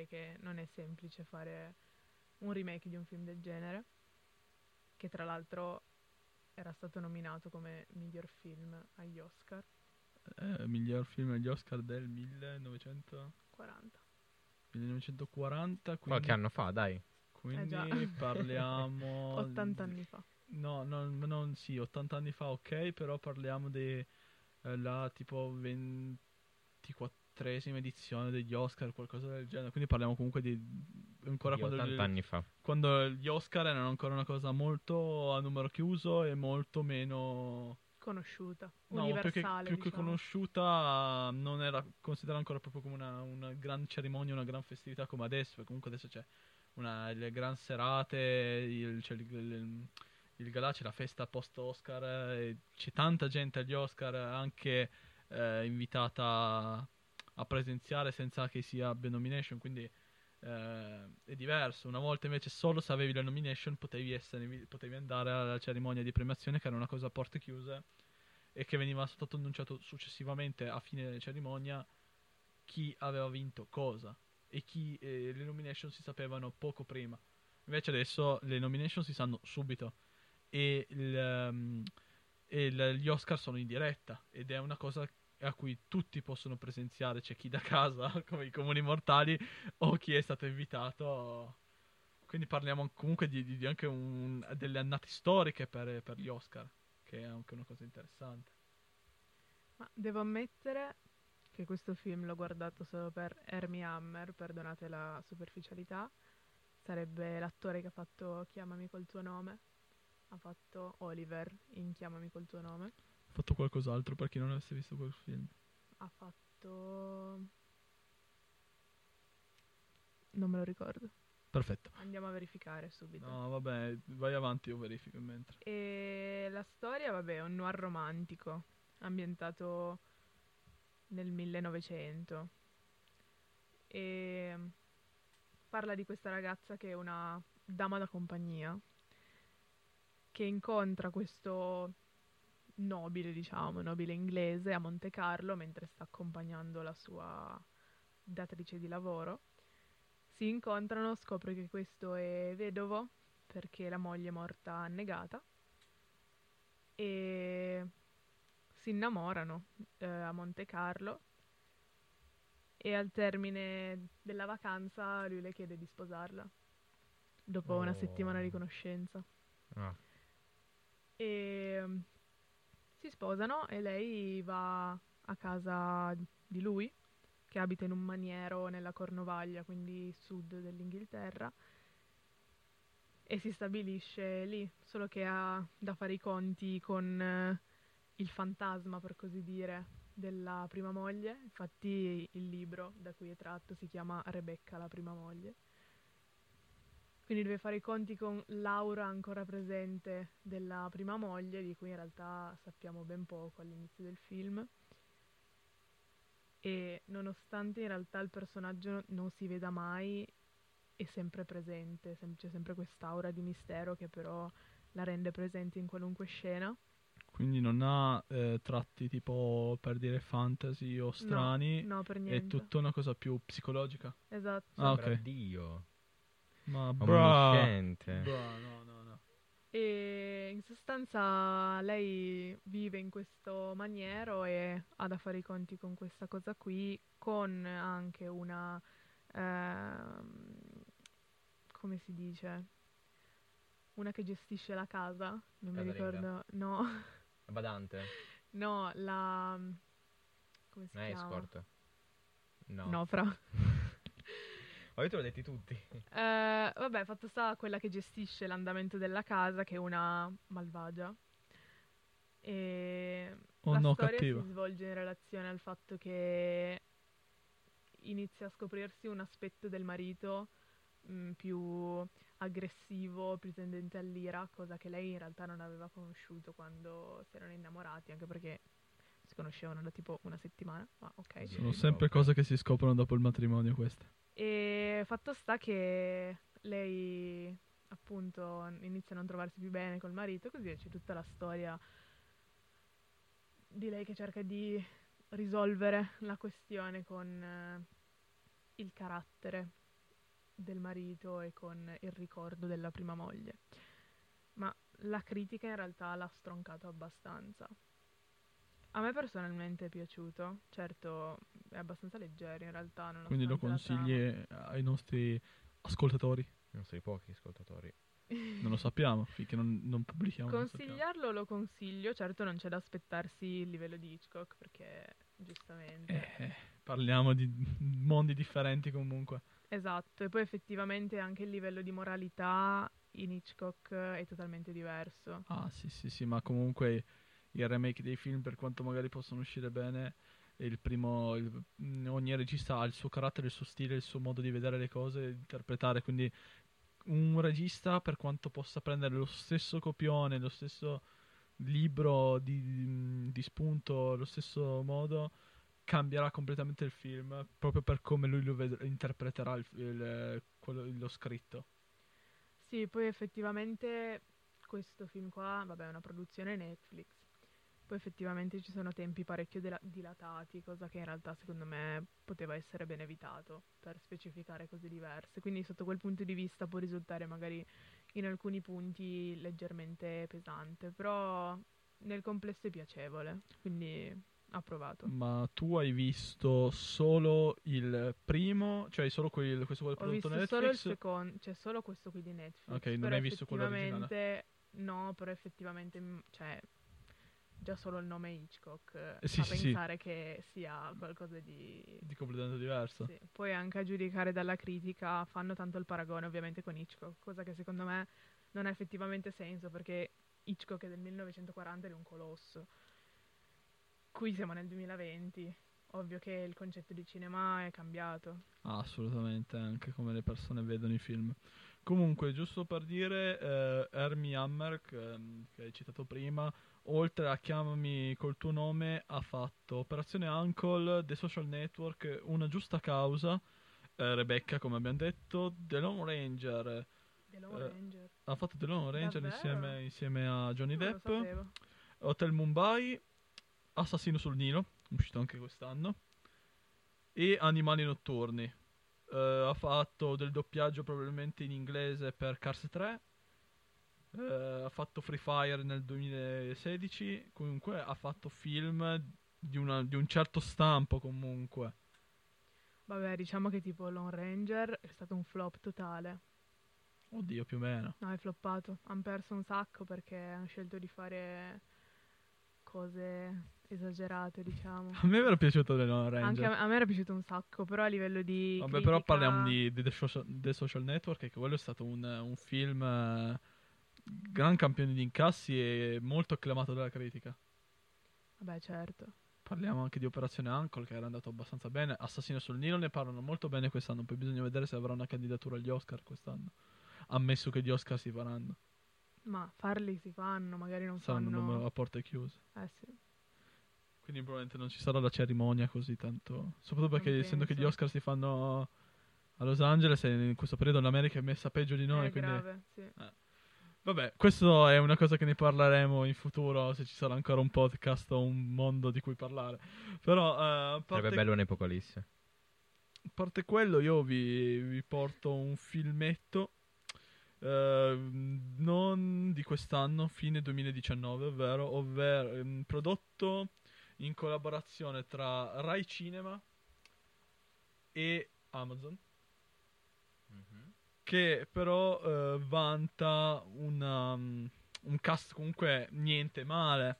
Direi che non è semplice fare un remake di un film del genere, che tra l'altro era stato nominato come miglior film agli Oscar Eh, miglior film agli Oscar del 1900 40. 1940. Quindi, Qualche anno fa, dai. Quindi Eh già. parliamo... 80 anni fa. No, no, non sì, 80 anni fa ok, però parliamo della tipo 24esima edizione degli Oscar, qualcosa del genere. Quindi parliamo comunque di ancora Di quando, 80 anni fa. quando gli Oscar erano ancora una cosa molto a numero chiuso e molto meno Conosciuta, No, più che, universale. più che diciamo. conosciuta non era considerata ancora proprio come una, una gran cerimonia, una gran festività come adesso, perché comunque adesso c'è una, le gran serate, il, c'è il, il, il galà, c'è la festa post-Oscar, e c'è tanta gente agli Oscar anche eh, invitata a presenziare senza che si abbia nomination, quindi eh, è diverso. Una volta invece solo se avevi la nomination potevi, essere, potevi andare alla cerimonia di premiazione che era una cosa a porte chiuse e che veniva stato annunciato successivamente a fine cerimonia chi aveva vinto cosa e chi eh, le nomination si sapevano poco prima. Invece adesso le nomination si sanno subito e, il, ehm, e il- gli Oscar sono in diretta ed è una cosa a cui tutti possono presenziare, c'è chi da casa come i comuni mortali o chi è stato invitato. Quindi parliamo comunque di- di anche un- delle annate storiche per, per gli Oscar, che è anche una cosa interessante. Ma devo ammettere che questo film l'ho guardato solo per Hermie Hammer, perdonate la superficialità. Sarebbe l'attore che ha fatto Chiamami col tuo nome. Ha fatto Oliver in Chiamami col tuo nome. Ho fatto qualcos'altro per chi non avesse visto quel film. Ha fatto... Non me lo ricordo. Perfetto. Andiamo a verificare subito. No, vabbè, vai avanti, io verifico mentre. E la storia, vabbè, è un noir romantico, ambientato nel 1900. E parla di questa ragazza che è una dama da compagnia, che incontra questo nobile, diciamo, nobile inglese a Monte Carlo mentre sta accompagnando la sua datrice di lavoro. Si incontrano, scopre che questo è vedovo perché la moglie è morta annegata e si innamorano eh, a Monte Carlo e al termine della vacanza lui le chiede di sposarla dopo una Oh. settimana di conoscenza Ah, e si sposano e lei va a casa di lui che abita in un maniero nella Cornovaglia, quindi sud dell'Inghilterra e si stabilisce lì, solo che ha da fare i conti con eh, il fantasma, per così dire, della prima moglie. Infatti il libro da cui è tratto si chiama Rebecca, la prima moglie. Quindi deve fare i conti con l'aura ancora presente della prima moglie, di cui in realtà sappiamo ben poco all'inizio del film. E nonostante in realtà il personaggio non si veda mai è sempre presente, sem- c'è sempre quest'aura di mistero che però la rende presente in qualunque scena. Quindi non ha eh, tratti tipo per dire fantasy o strani. No, per È niente. tutta una cosa più psicologica. Esatto. Ah, Sembra ok. Dio. Ma bra, Omnisciente. bra, no, no, no. E in sostanza lei vive in questo maniero e ha da fare i conti con questa cosa qui, con anche una... ehm, come si dice? Una che gestisce la casa, non mi Casalinga. ricordo. No, Badante. no, la... come si è chiama? escort. No. No, fra. Ho detto l'ho detti tutti. Eh, vabbè, fatto sta quella che gestisce l'andamento della casa, che è una malvagia. E Oh la no, storia cattiva. si svolge in relazione al fatto che inizia a scoprirsi un aspetto del marito mh, più aggressivo, più tendente all'ira, cosa che lei in realtà non aveva conosciuto quando si erano innamorati, anche perché si conoscevano da tipo una settimana, ma ok. Sono sempre cose che si scoprono dopo il matrimonio queste. E fatto sta che lei appunto inizia a non trovarsi più bene col marito, così c'è tutta la storia di lei che cerca di risolvere la questione con eh, il carattere del marito e con il ricordo della prima moglie. Ma la critica in realtà l'ha stroncato abbastanza. A me personalmente è piaciuto, certo è abbastanza leggero in realtà. Quindi lo consigli ai nostri ascoltatori. I pochi ascoltatori. Non lo sappiamo, finché non, non pubblichiamo. Consigliarlo lo consiglio, certo non c'è da aspettarsi il livello di Hitchcock perché giustamente... Eh, parliamo di mondi differenti comunque. Esatto, e poi effettivamente anche il livello di moralità in Hitchcock è totalmente diverso. Ah, sì, sì, sì, ma comunque il remake dei film, per quanto magari possono uscire bene, il primo, il- mm, ogni regista ha il suo carattere, il suo stile, il suo modo di vedere le cose, di interpretare, quindi un regista, per quanto possa prendere lo stesso copione, lo stesso libro di, di spunto, lo stesso modo, cambierà completamente il film, proprio per come lui lo ved- interpreterà il- il- quello- lo scritto. Sì, poi effettivamente questo film qua, vabbè, è una produzione Netflix. Poi effettivamente ci sono tempi parecchio dela- dilatati, cosa che in realtà secondo me poteva essere ben evitato per specificare cose diverse. Quindi sotto quel punto di vista può risultare magari in alcuni punti leggermente pesante, però nel complesso è piacevole, quindi approvato. Ma tu hai visto solo il primo, cioè hai solo quel, questo qua prodotto Netflix? solo il secondo, c'è solo questo qui di Netflix. Ok, non hai visto quello originale? No, però effettivamente, mm, cioè, già solo il nome Hitchcock eh, Eh, sì, fa sì, sì. pensare che sia qualcosa di... Di completamente diverso. Sì. Poi anche a giudicare dalla critica fanno tanto il paragone ovviamente con Hitchcock, cosa che secondo me non ha effettivamente senso perché Hitchcock è del 1940 ed è un colosso. Qui siamo nel 2020, ovvio che il concetto di cinema è cambiato. Ah, assolutamente, anche come le persone vedono i film. Comunque, giusto per dire, eh, Hermie Hammer, che, che hai citato prima, oltre a Chiamami col tuo nome, ha fatto Operazione Uncle, The Social Network, Una giusta causa, eh, Rebecca, come abbiamo detto, The Lone Ranger. The Lone Eh, Ranger. Ha fatto The Lone Ranger insieme, insieme a Johnny Non Depp. Hotel Mumbai, Assassino sul Nilo, uscito anche quest'anno, e Animali Notturni. Eh, ha fatto del doppiaggio probabilmente in inglese per Cars 3. Eh, ha fatto Free Fire nel 2016. Comunque ha fatto film di, una- di un certo stampo comunque. Vabbè, diciamo che tipo Lone Ranger è stato un flop totale. Oddio, più o meno. No, è floppato. Hanno perso un sacco perché hanno scelto di fare cose esagerate, diciamo. A me era piaciuto The Lone Anche Ranger. a, a me era piaciuto un sacco, però a livello di. Vabbè, critica- però parliamo di, di The, Social, The Social Network, che quello è stato un, un film eh, gran campione di incassi e molto acclamato dalla critica. Vabbè, certo. Parliamo anche di Operazione Uncle, che era andato abbastanza bene. Assassino sul Nilo ne parlano molto bene quest'anno, poi bisogna vedere se avrà una candidatura agli Oscar quest'anno. Ammesso che gli Oscar si faranno. Ma farli si fanno, magari non Saranno fanno. a porte chiuse. Eh sì. Quindi probabilmente non ci sarà la cerimonia così tanto. Soprattutto perché Non essendo che gli penso. Oscar si fanno a Los Angeles in questo periodo l'America è messa peggio di noi. è quindi... grave, sì. Vabbè, questo è una cosa che ne parleremo in futuro se ci sarà ancora un podcast o un mondo di cui parlare. Però eh, a Sarebbe parte, bello un'epocalisse. a parte quello io vi, vi porto un filmetto eh, non di quest'anno, fine 2019, ovvero, ovvero ehm, prodotto in collaborazione tra Rai Cinema e Amazon che però eh, vanta una, mm, un cast comunque niente male.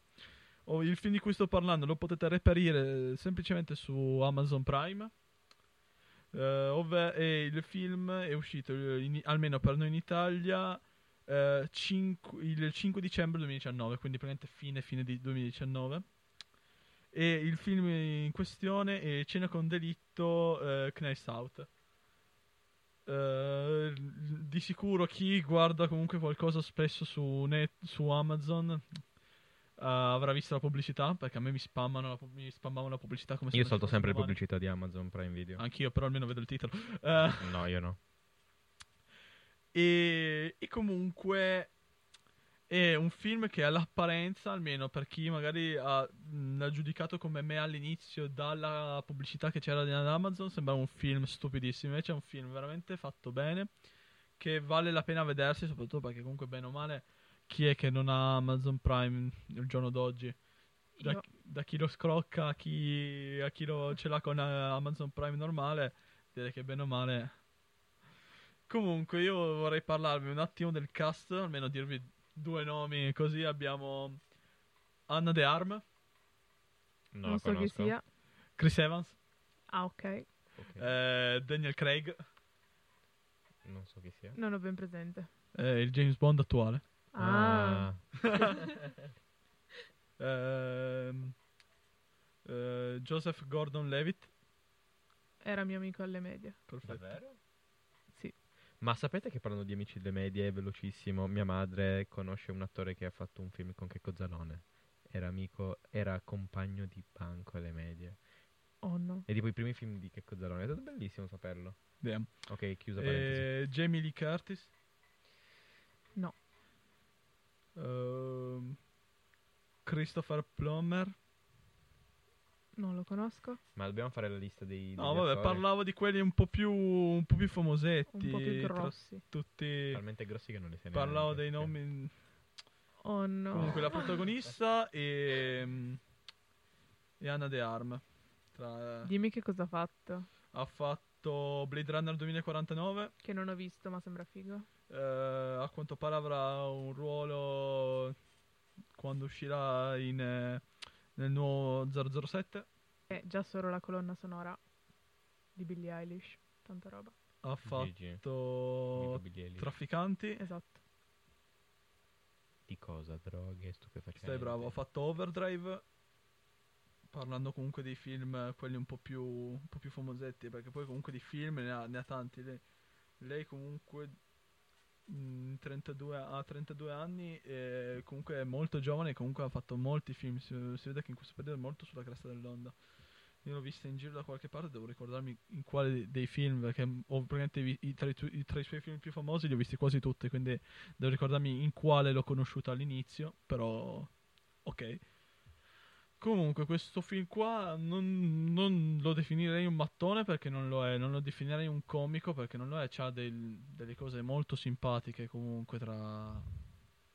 Oh, il film di cui sto parlando lo potete reperire eh, semplicemente su Amazon Prime. Eh, ovve- e il film è uscito, eh, in- almeno per noi in Italia, eh, cinque- il 5 dicembre 2019, quindi praticamente fine, fine di 2019. E il film in questione è Cena con delitto, eh, Knives Out. Eh, di sicuro chi guarda comunque qualcosa spesso su, net- su Amazon eh, avrà visto la pubblicità perché a me mi spammano la, mi spammavano la pubblicità come Io salto sempre le pubblicità di Amazon Prime Video. Anch'io però almeno vedo il titolo. Eh, No, io no. e, e comunque è un film che all'apparenza, almeno per chi magari ha, mh, l'ha giudicato come me all'inizio dalla pubblicità che c'era ad Amazon, sembra un film stupidissimo. Invece è un film veramente fatto bene, che vale la pena vedersi, soprattutto perché comunque bene o male chi è che non ha Amazon Prime il giorno d'oggi? Da, Io- da chi lo scrocca a chi, a chi lo, ce l'ha con eh, Amazon Prime normale, direi che bene o male Comunque, io vorrei parlarvi un attimo del cast, almeno dirvi due nomi, così abbiamo Anna De Arm, Non, non la so chi sia. Chris Evans, Ah, ok. Ok. eh, Daniel Craig, Non so chi sia. Non ho ben presente. eh, il James Bond attuale, Ah, ehm, eh, Joseph Gordon-Levitt, era mio amico alle medie. perfetto. Davvero? Ma sapete che parlando di amici delle medie, velocissimo, mia madre conosce un attore che ha fatto un film con Checco Zalone. Era amico, era compagno di banco alle medie. Oh no. E tipo i primi film di Checco Zalone. È stato bellissimo saperlo. Damn. Ok, chiusa parentesi. Eh, Jamie Lee Curtis, No. ehm, Christopher Plummer, Non lo conosco. Ma dobbiamo fare la lista dei. No, vabbè, attori? parlavo di quelli un po' più, un po' più famosetti. Un po' più grossi. tutti. Talmente grossi che non li sai Parlavo dei nomi. Oh no. Comunque, la protagonista e. mm, e Anna De Arm. Tra- Dimmi che cosa ha fatto. ha fatto Blade Runner 2049. Che non ho visto, ma sembra figo. eh, a quanto pare avrà un ruolo quando uscirà in, eh, nel nuovo 007. È già solo la colonna sonora di Billie Eilish. Tanta roba. Ha fatto. Trafficanti. Esatto. Di cosa? Droghe, stupefacenti. Stai bravo, ha fatto Overdrive. Parlando comunque dei film, eh, quelli un po' più, un po' più famosetti, perché poi comunque di film ne ha, ne ha tanti. Lei, lei comunque 32 ha 32 anni e comunque è molto giovane comunque ha fatto molti film. Si, si vede che in questo periodo è molto sulla cresta dell'onda. Io l'ho vista in giro da qualche parte, devo ricordarmi in quale dei, film, perché mm, ho praticamente i, tra, i, i- tra i suoi film più famosi li ho visti quasi tutti, quindi devo ricordarmi in quale l'ho conosciuta all'inizio, però ok. Comunque questo film qua non, non lo definirei un mattone perché non lo è, non lo definirei un comico perché non lo è, c'ha del- delle cose molto simpatiche comunque tra...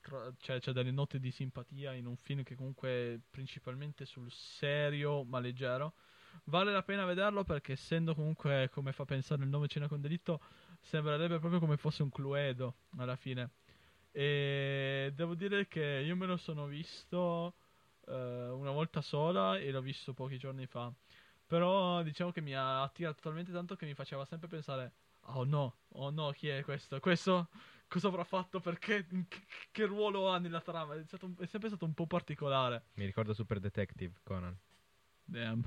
tra- cioè c'è delle note di simpatia in un film che comunque è principalmente sul serio ma leggero. Vale la pena vederlo perché essendo comunque come fa pensare il nome Cena con delitto sembrerebbe proprio come fosse un Cluedo alla fine. E devo dire che io me lo sono visto eh, una volta sola e l'ho visto pochi giorni fa. Però diciamo che mi ha attirato talmente tanto che mi faceva sempre pensare: Oh no, oh no, chi è questo? Questo cosa avrà fatto? Perché? Che, che ruolo ha nella trama? È, stato è sempre stato un po' particolare. Mi ricorda Super Detective, Conan. Damn.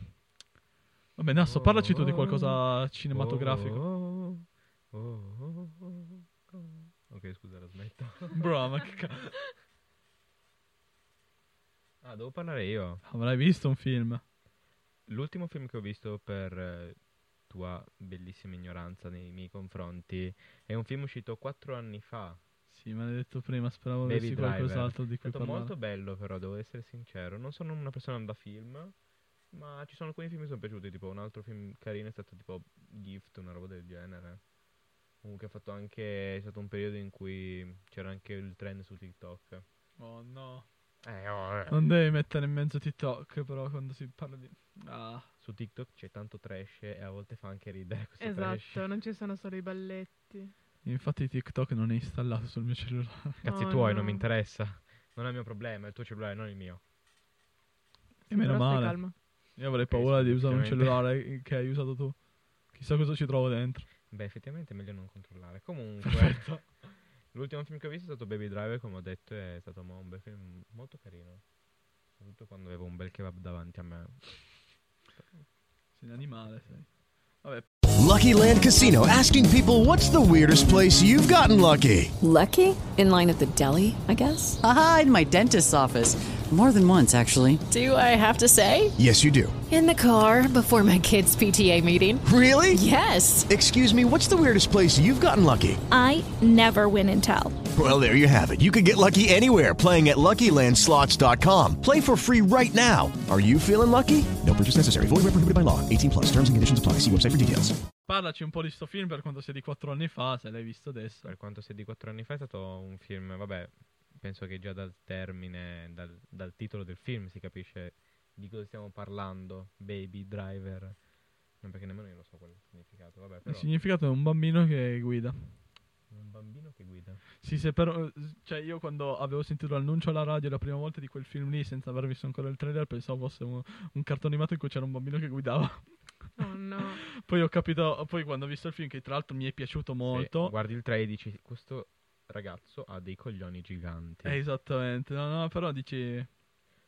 Vabbè, Nasso, parlaci tu di qualcosa cinematografico. Oh, oh, oh. Ok, scusa, la smetto. Bro, ma che cazzo? Ah, devo parlare io. Avrai visto un film? L'ultimo film che ho visto per eh, tua bellissima ignoranza nei miei confronti. È un film uscito quattro anni fa. Sì, me l'hai detto prima, speravo Baby avessi Driver. qualcos'altro di È cui stato parlare. molto bello, però, devo essere sincero. Non sono una persona da film, ma ci sono alcuni film che mi sono piaciuti. Tipo, un altro film carino è stato tipo Gift, una roba del genere. Comunque ha fatto anche. È stato un periodo in cui c'era anche il trend su TikTok. Oh no. Eh, oh, eh. Non devi mettere in mezzo TikTok, però, quando si parla di... Ah, Su TikTok c'è tanto trash e a volte fa anche ridere questo Esatto, trash. non ci sono solo i balletti. infatti TikTok non è installato sul mio cellulare. Cazzi Oh, tuoi, no. non mi interessa. Non è il mio problema, è il tuo cellulare, non il mio. E meno male. calmo. Io avrei paura di usare un cellulare che hai usato tu. Chissà cosa ci trovo dentro. Beh, effettivamente è meglio non controllare. Comunque, Perfetto. L'ultimo film che ho visto è stato Baby Driver, come ho detto, è stato un bel film molto carino. Soprattutto quando avevo un bel kebab davanti a me. Sei un animale, sei. Vabbè, Lucky Land Casino asking people what's the weirdest place you've gotten lucky? Lucky? In line at the deli, I guess? Aha, in my dentist's office. More than once, actually. Do I have to say? Yes, you do. In the car before my kids' PTA meeting. Really? Yes. Excuse me, what's the weirdest place you've gotten lucky? I never win and tell. Well, there you have it. You can get lucky anywhere playing at LuckyLandSlots.com. Play for free right now. Are you feeling lucky? No purchase necessary. Void where prohibited by law. 18 plus. Terms and conditions apply. See website for details. parlaci un po' di sto film per quanto sia di 4 anni fa, se l'hai visto adesso. Per quanto sia di quattro anni fa, è stato un film, vabbè, penso che già dal termine, dal, dal titolo del film si capisce di cosa stiamo parlando. Baby Driver. Non perché nemmeno io lo so qual è il significato, vabbè, Il però... significato è un bambino che guida. Un bambino che guida. Sì, se però. Cioè, io quando avevo sentito l'annuncio alla radio la prima volta di quel film lì, senza aver visto ancora il trailer, pensavo fosse un, un cartone animato in cui c'era un bambino che guidava. Oh no. poi ho capito. Poi quando ho visto il film, che tra l'altro mi è piaciuto molto. Sì, guardi il trailer e dici, questo ragazzo ha dei coglioni giganti. Eh, esattamente. No, no, però dici.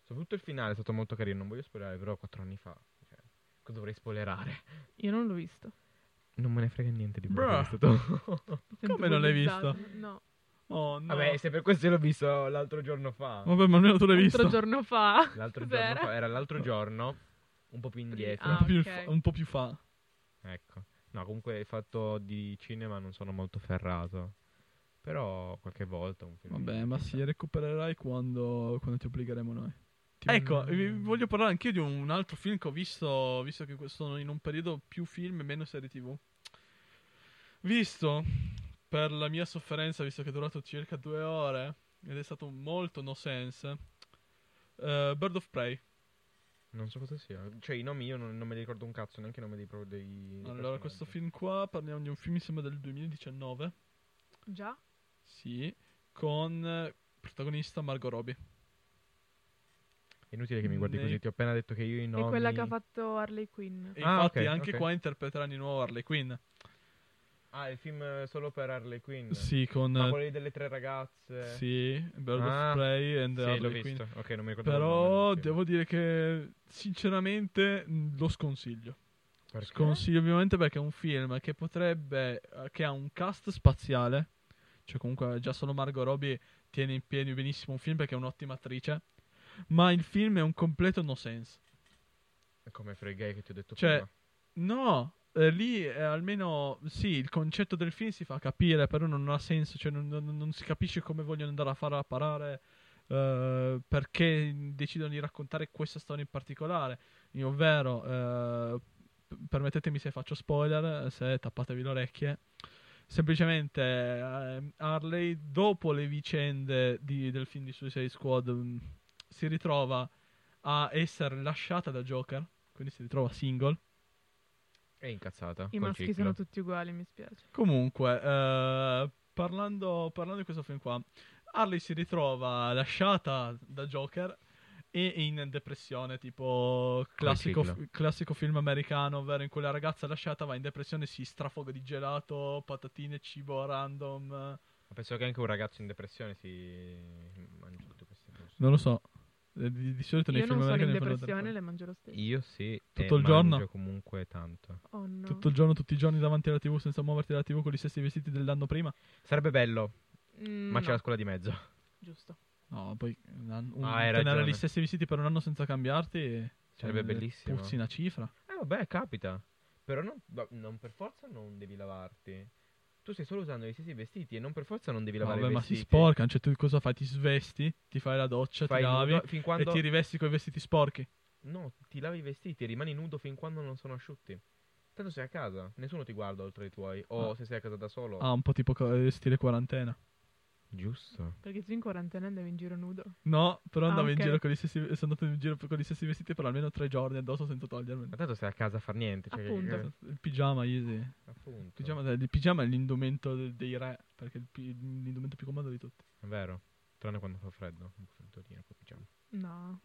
Soprattutto il finale è stato molto carino, non voglio spoilerare, però quattro anni fa. Cioè, cosa dovrei spoilerare? Io non l'ho visto. Non me ne frega niente di Bruh. quello che è stato. Sento Come non l'hai visto? No. Oh, no. Vabbè, se per questo l'ho visto l'altro giorno fa. Vabbè, ma almeno tu l'hai visto. L'altro giorno fa. L'altro Cos'era? giorno fa, era l'altro giorno, un po' più indietro. un, Ah, po più ok. fa- un po' più fa. Ecco. No, comunque fatto di cinema non sono molto ferrato. Però qualche volta un film. Vabbè, ma sì, recupererai quando, quando ti obbligheremo noi. Ecco, vi voglio parlare anch'io di un altro film che ho visto, visto che sono in un periodo più film e meno serie tv. Visto, per la mia sofferenza, visto che è durato circa due ore, ed è stato molto no sense, eh, Bird of Prey. Non so cosa sia. Cioè, i nomi io non, non me li ricordo un cazzo, neanche i nomi dei, pro- dei Allora, questo personaggi. film qua, parliamo di un film, mi sembra del 2019, Già? Sì, con eh, protagonista Margot Robbie. È inutile che mi guardi Nei- così, ti ho appena detto che io i nomi... È quella che ha fatto Harley Quinn. E Ah, infatti ok, anche ok. qua interpreterà di nuovo Harley Quinn. Ah, il film eh, solo per Harley Quinn? Sì, con... Ma eh, quelli delle tre ragazze? Sì, Bird Ah, of Prey and Sì, Harley l'ho Quinn. visto. Ok, non mi ricordo Però devo dire che sinceramente mh, lo sconsiglio. Sconsiglio ovviamente perché è un film che potrebbe eh, che ha un cast spaziale. Cioè comunque già solo Margot Robbie tiene in piedi benissimo un film perché è un'ottima attrice. Ma il film è un completo no sense. Come fregay che ti ho detto Cioè, prima. no, eh, lì eh, almeno sì, il concetto del film si fa capire, però non ha senso, cioè non, non- non si capisce come vogliono andare a fare a parare, eh, perché decidono di raccontare questa storia in particolare, ovvero, eh, permettetemi se faccio spoiler, se tappatevi le orecchie. Semplicemente eh, Harley, dopo le vicende di- del film di Suicide Squad, mh, si ritrova a essere lasciata da Joker, quindi si ritrova single. È incazzata. I maschi ciclo. sono tutti uguali, mi spiace. Comunque, eh, parlando, parlando di questo film qua, Harley si ritrova lasciata da Joker e in depressione, tipo classico, classico film americano, ovvero in cui la ragazza lasciata va in depressione, si strafoga di gelato, patatine, cibo random. Ma penso che anche un ragazzo in depressione si mangi tutte queste cose. Non lo so. Eh, Di, di solito nei Io film non sono in americani depressione, le mangio lo stesso. Io sì. Tutto e il giorno? mangio comunque tanto. Oh no. Tutto il giorno, tutti i giorni davanti alla TV senza muoverti dalla TV con gli stessi vestiti dell'anno prima. Sarebbe bello, Mm, ma c'è no, la scuola di mezzo. Giusto. No, poi un un- Ah, tenere gli stessi vestiti per un anno senza cambiarti Sarebbe bellissimo. Puzzi una cifra. Eh vabbè, capita. Però non, no, non per forza non devi lavarti. Tu stai solo usando gli stessi vestiti e non per forza non devi lavare Vabbè, i ma si vestiti. sporcano, cioè tu cosa fai? Ti svesti, ti fai la doccia, Fai ti lavi nudo fin quando- e ti rivesti con i vestiti sporchi. No, ti lavi i vestiti e rimani nudo fin quando non sono asciutti. Tanto sei a casa, nessuno ti guarda oltre i tuoi. O Ah. se sei a casa da solo. Ah, un po' tipo eh, stile quarantena. Giusto. Perché tu in quarantena andavi in giro nudo. No, però Ah, andavo in giro con gli stessi sono andato in giro con gli stessi vestiti per almeno tre giorni addosso senza togliermeli. Ma tanto sei a casa a far niente. Cioè Appunto. che- Il pigiama easy. appunto. Il pigiama, il pigiama è l'indumento de- dei re, perché è pi- l'indumento più comodo di tutti. È vero. Tranne quando fa freddo. Un freddolino, poi pigiama. No.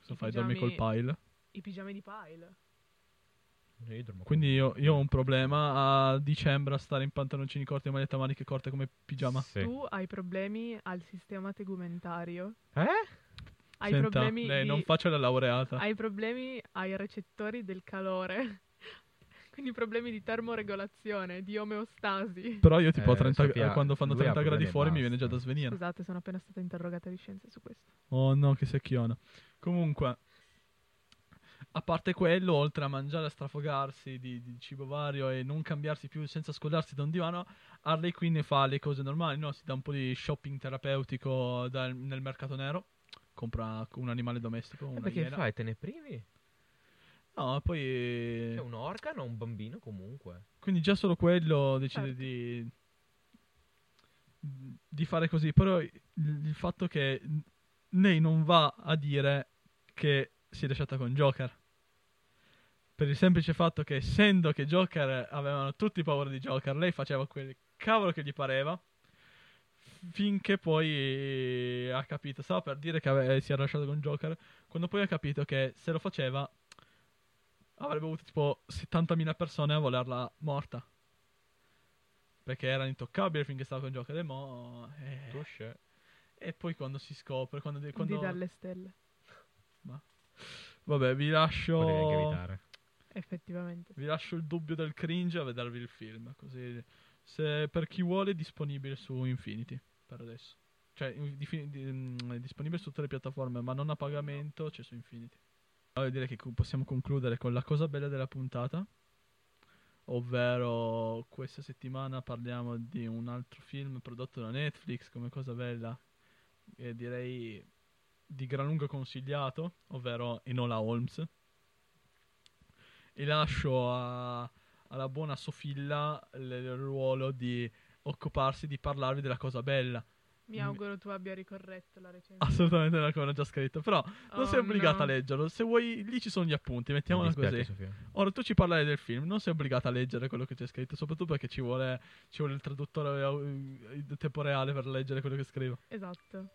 Cosa I fai? Dormi col pigiami- pile? I pigiami di Pile. Io Quindi io, io ho un problema a dicembre a stare in pantaloncini corti e maglietta a maniche corte come pigiama. Sì. Tu hai problemi al sistema tegumentario. Eh? Hai Senta, problemi lei di- non faccia la laureata. Hai problemi ai recettori del calore. Quindi problemi di termoregolazione, di omeostasi. Però io tipo a Eh, 30 Sofia, quando fanno lui ha 30 gradi fuori mi viene già da svenire. Scusate, sono appena stata interrogata di scienze su questo. Oh no, che secchiona. Comunque, a parte quello, oltre a mangiare e strafogarsi di, di cibo vario e non cambiarsi più senza scollarsi da un divano, Harley Quinn fa le cose normali, no? Si dà un po' di shopping terapeutico dal- nel mercato nero, compra un animale domestico, Eh, una perché iena. fai? Te ne privi? No, poi... C'è un organo o un bambino comunque. Quindi già solo quello decide Certo. di, di fare così. Però il, il fatto che lei non va a dire che si è lasciata con Joker. Per il semplice fatto che essendo che Joker avevano tutti paura di Joker, lei faceva quel cavolo che gli pareva. Finché poi ha capito, stava per dire che ave- si era lasciato con Joker. Quando poi ha capito che se lo faceva avrebbe avuto tipo 70.000 persone a volerla morta. Perché era intoccabile finché stava con Joker e mo... eh. E poi quando si scopre, quando... Di quando... dalle stelle. Vabbè, vi lascio... Effettivamente. Vi lascio il dubbio del cringe a vedervi il film. Così, se per chi vuole, è disponibile su Infinity per adesso. Cioè, di- di- mm, è disponibile su tutte le piattaforme, ma non a pagamento. C'è su Infinity. Allora, direi che co- possiamo concludere con la cosa bella della puntata. Ovvero, questa settimana parliamo di un altro film prodotto da Netflix come cosa bella. E direi di gran lunga consigliato, ovvero Enola Holmes. E lascio a- alla buona Sofilla l- il ruolo di occuparsi di parlarvi della cosa bella. Mi Mm. auguro tu abbia ricorretto la recensione. Assolutamente non come ho già scritto, però non Oh, sei obbligata no. a leggerlo. Se vuoi, lì ci sono gli appunti, mettiamola così. Sofia. Ora tu ci parlare del film, non sei obbligata a leggere quello che c'è scritto, soprattutto perché ci vuole, ci vuole il traduttore eh, in tempo reale per leggere quello che scrivo. Esatto.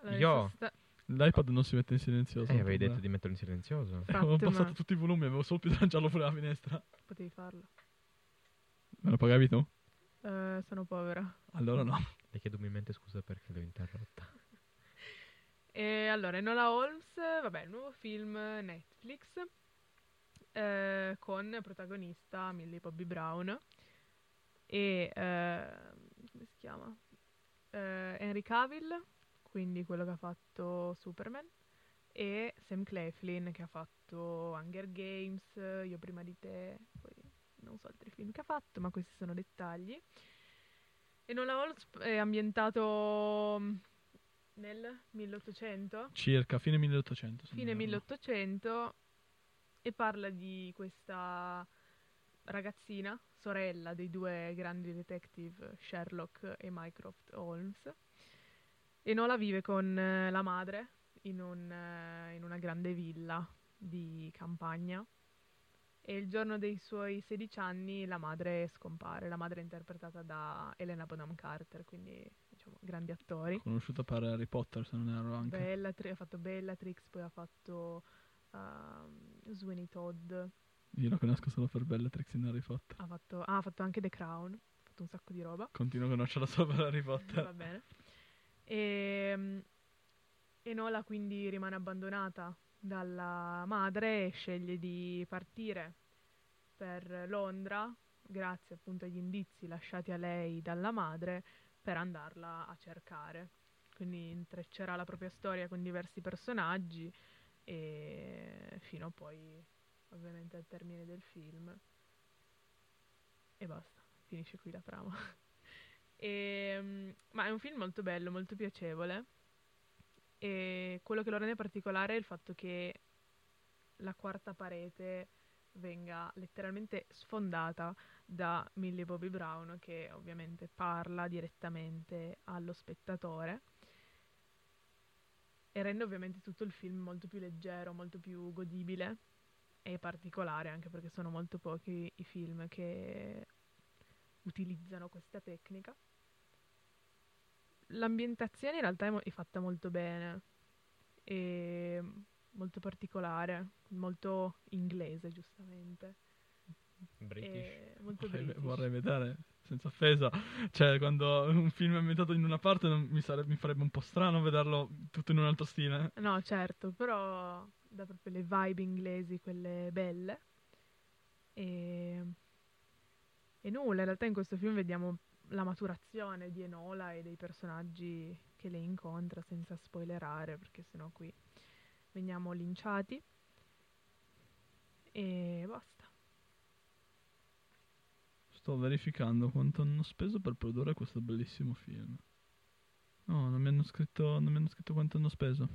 Allora, Io- sta- L'iPad non si mette in silenzioso. Eh, avevi detto di metterlo in silenzioso. Avevo Infatti, passato ma- tutti i volumi, avevo solo più da lanciarlo fuori dalla finestra. Potevi farlo. Me lo pagavi tu? Eh, sono povera. Allora no. Le chiedo umilmente scusa perché l'ho interrotta. E allora, Enola Holmes, vabbè, il nuovo film Netflix eh, con protagonista Millie Bobby Brown e eh, come si chiama? Eh, Henry Cavill, quindi quello che ha fatto Superman e Sam Claflin che ha fatto Hunger Games, Io prima di te, poi non so altri film che ha fatto, ma questi sono dettagli. Enola Holmes è ambientato mm, nel 1800, Circa, fine 1800. se non fine erro. 1800, e parla di questa ragazzina, sorella dei due grandi detective Sherlock e Mycroft Holmes. Enola vive con eh, la madre in, un, eh, in una grande villa di campagna e il giorno dei suoi 16 anni la madre scompare. La madre è interpretata da Elena Bonham Carter, quindi diciamo grandi attori. Conosciuta per Harry Potter, se non erro anche. Bellatri- ha fatto Bellatrix, poi ha fatto ehm, Sweeney Todd, Io la conosco solo per Bellatrix in Harry Potter. ha fatto, ah, ha fatto anche The Crown, ha fatto un sacco di roba. Continuo a conoscerla solo per Harry Potter. Va bene. E, Enola quindi rimane abbandonata dalla madre e sceglie di partire per Londra, grazie appunto agli indizi lasciati a lei dalla madre, per andarla a cercare. Quindi intreccerà la propria storia con diversi personaggi e fino poi ovviamente al termine del film. E basta, finisce qui la trama. Ehm, ma è un film molto bello, molto piacevole. E quello che lo rende particolare è il fatto che la quarta parete venga letteralmente sfondata da Millie Bobby Brown, che ovviamente parla direttamente allo spettatore e rende ovviamente tutto il film molto più leggero, molto più godibile e particolare, anche perché sono molto pochi i film che utilizzano questa tecnica. L'ambientazione in realtà è, mo- è fatta molto bene, e molto particolare, molto inglese giustamente. British. E molto Vorrei, british. vorrei vedere, senza offesa. Cioè, quando un film è ambientato in una parte non- mi, sare- mi farebbe un po' strano vederlo tutto in un altro stile. No, certo, però dà proprio le vibe inglesi, quelle belle. E, e nulla, in realtà in questo film vediamo la maturazione di Enola e dei personaggi che le incontra senza spoilerare, perché sennò qui veniamo linciati. E basta. Sto verificando quanto hanno speso per produrre questo bellissimo film. No, non mi hanno scritto, non mi hanno scritto quanto hanno speso.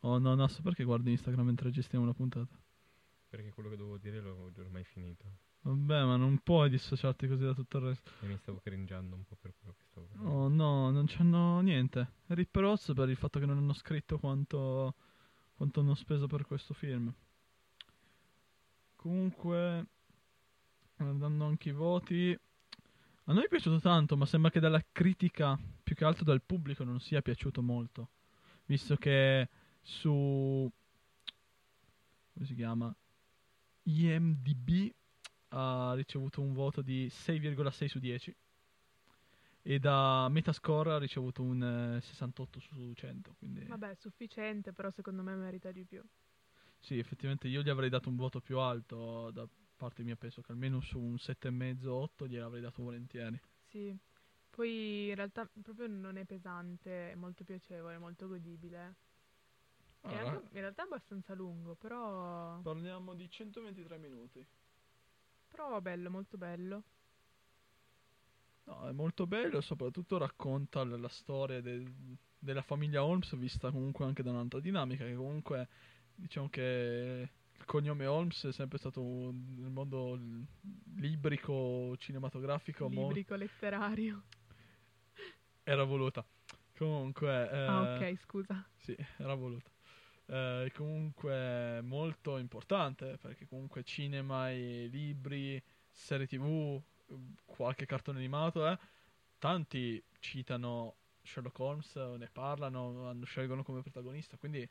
Oh no, no, so perché guardi Instagram mentre registriamo una puntata. Perché quello che dovevo dire l'ho ormai finito. Vabbè, ma non puoi dissociarti così da tutto il resto. E mi stavo cringiando un po' per quello che stavo facendo. Oh no, non c'hanno niente. Rip Ross per il fatto che non hanno scritto quanto, quanto hanno speso per questo film. Comunque, guardando anche i voti, a noi è piaciuto tanto, ma sembra che dalla critica, più che altro dal pubblico, non sia piaciuto molto. Visto che su... come si chiama? IMDB ha ricevuto un voto di 6,6 su 10 e da Metascore ha ricevuto un eh, 68 su 100 quindi Vabbè, sufficiente, però secondo me merita di più. sì effettivamente io gli avrei dato un voto più alto da parte mia penso che almeno su un 7,5 8 gli avrei dato volentieri Sì, poi in realtà proprio non è pesante, è molto piacevole, molto godibile. E Ah, anche- in realtà è abbastanza lungo, però, parliamo di 123 minuti però bello, molto bello. no è molto bello e soprattutto racconta la storia del- della famiglia Holmes vista comunque anche da un'altra dinamica che comunque diciamo che il cognome Holmes è sempre stato nel mondo librico cinematografico mo- Librico letterario. era voluta comunque Ah, eh, ok, scusa. Sì, era voluta. Eh, comunque molto importante perché comunque cinema e libri, serie tv, qualche cartone animato, eh, tanti citano Sherlock Holmes, ne parlano, hanno- scelgono come protagonista, quindi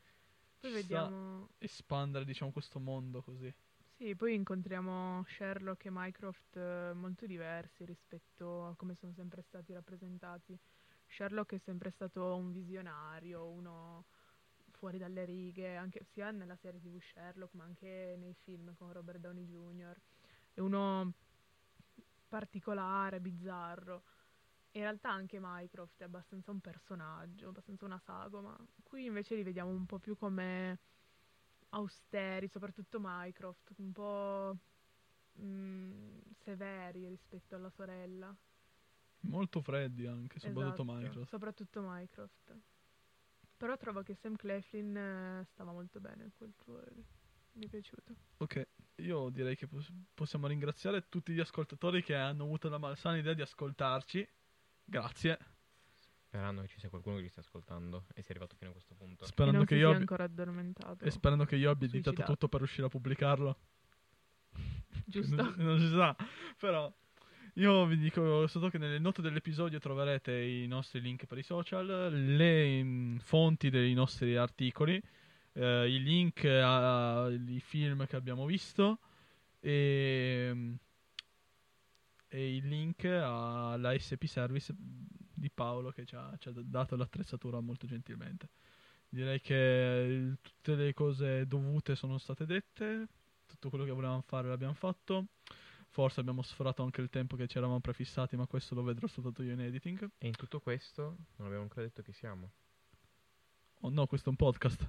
Poi vediamo... espandere diciamo questo mondo così. Sì, poi incontriamo Sherlock e Mycroft eh, molto diversi rispetto a come sono sempre stati rappresentati. Sherlock è sempre stato un visionario, uno fuori dalle righe, anche sia nella serie TV Sherlock, ma anche nei film con Robert Downey Jr. È uno particolare, bizzarro. In realtà anche Mycroft è abbastanza un personaggio, abbastanza una sagoma. Qui invece li vediamo un po' più come austeri, soprattutto Mycroft, un po' mm, severi rispetto alla sorella. Molto freddi anche, soprattutto Esatto, Minecraft. Soprattutto Mycroft. Però trovo che Sam Claflin eh, stava molto bene in quel ruolo. Mi è piaciuto. Ok, io direi che pos- possiamo ringraziare tutti gli ascoltatori che hanno avuto la malsana idea di ascoltarci. Grazie. Sperando che ci sia qualcuno che li sta ascoltando e sia arrivato fino a questo punto. e Sperando non che si io sia abbi- ancora addormentato. E sperando che io abbia editato tutto per riuscire a pubblicarlo. Giusto. non, non si sa. Però io vi dico solo che nelle note dell'episodio troverete i nostri link per i social, le mm, fonti dei nostri articoli, eh, i link ai film che abbiamo visto e, mm, e il link alla SP Service di Paolo che ci ha, ci ha dato l'attrezzatura molto gentilmente. Direi che eh, tutte le cose dovute sono state dette, tutto quello che volevamo fare l'abbiamo fatto. Forse abbiamo sforato anche il tempo che ci eravamo prefissati, ma questo lo vedrò soltanto io in editing. E in tutto questo non abbiamo ancora detto chi siamo. Oh no, questo è un podcast.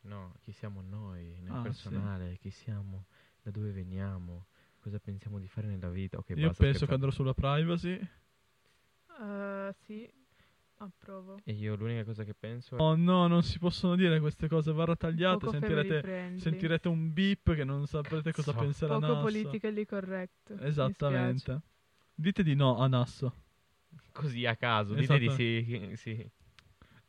No, chi siamo noi, nel Ah, sì. personale, chi siamo, da dove veniamo, cosa pensiamo di fare nella vita. Ok, Io basta penso che scherzare. andrò sulla privacy. Eh, sì, approvo. E io l'unica cosa che penso è... Oh no, non si possono dire queste cose, tagliate, Poco family sentirete, sentirete un beep che non saprete cosa So. penserà Poco Nasso. politically correct. Esattamente. Dite di no a Nasso. Così a caso, dite di Esatto. sì, sì.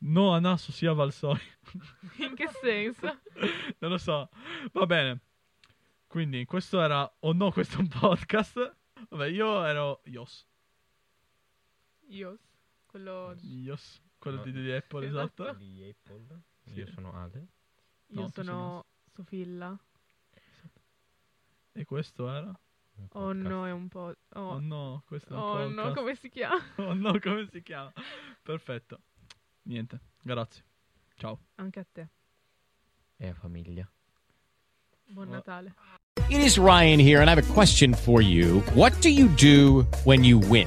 No a Nasso sia Valsoi. In che senso? non lo so. Va bene. Quindi questo era o no, questo è un podcast. Vabbè, io ero Yos. Ios, quello... Yos, quello No. di, di Apple, Esatto. esatto. Di Apple. Sì. Io sono Ale. Io No, tu sei sono Sofilla. E questo era? un Oh podcast. no, è un po'... Oh, Oh, no, questo è un oh podcast. no, come si chiama? Oh no, come si chiama? Perfetto. Niente, grazie. Ciao. Anche a te. E a famiglia. Buon Oh. Natale. It is Ryan here, and I have a question for you. What do you do when you win?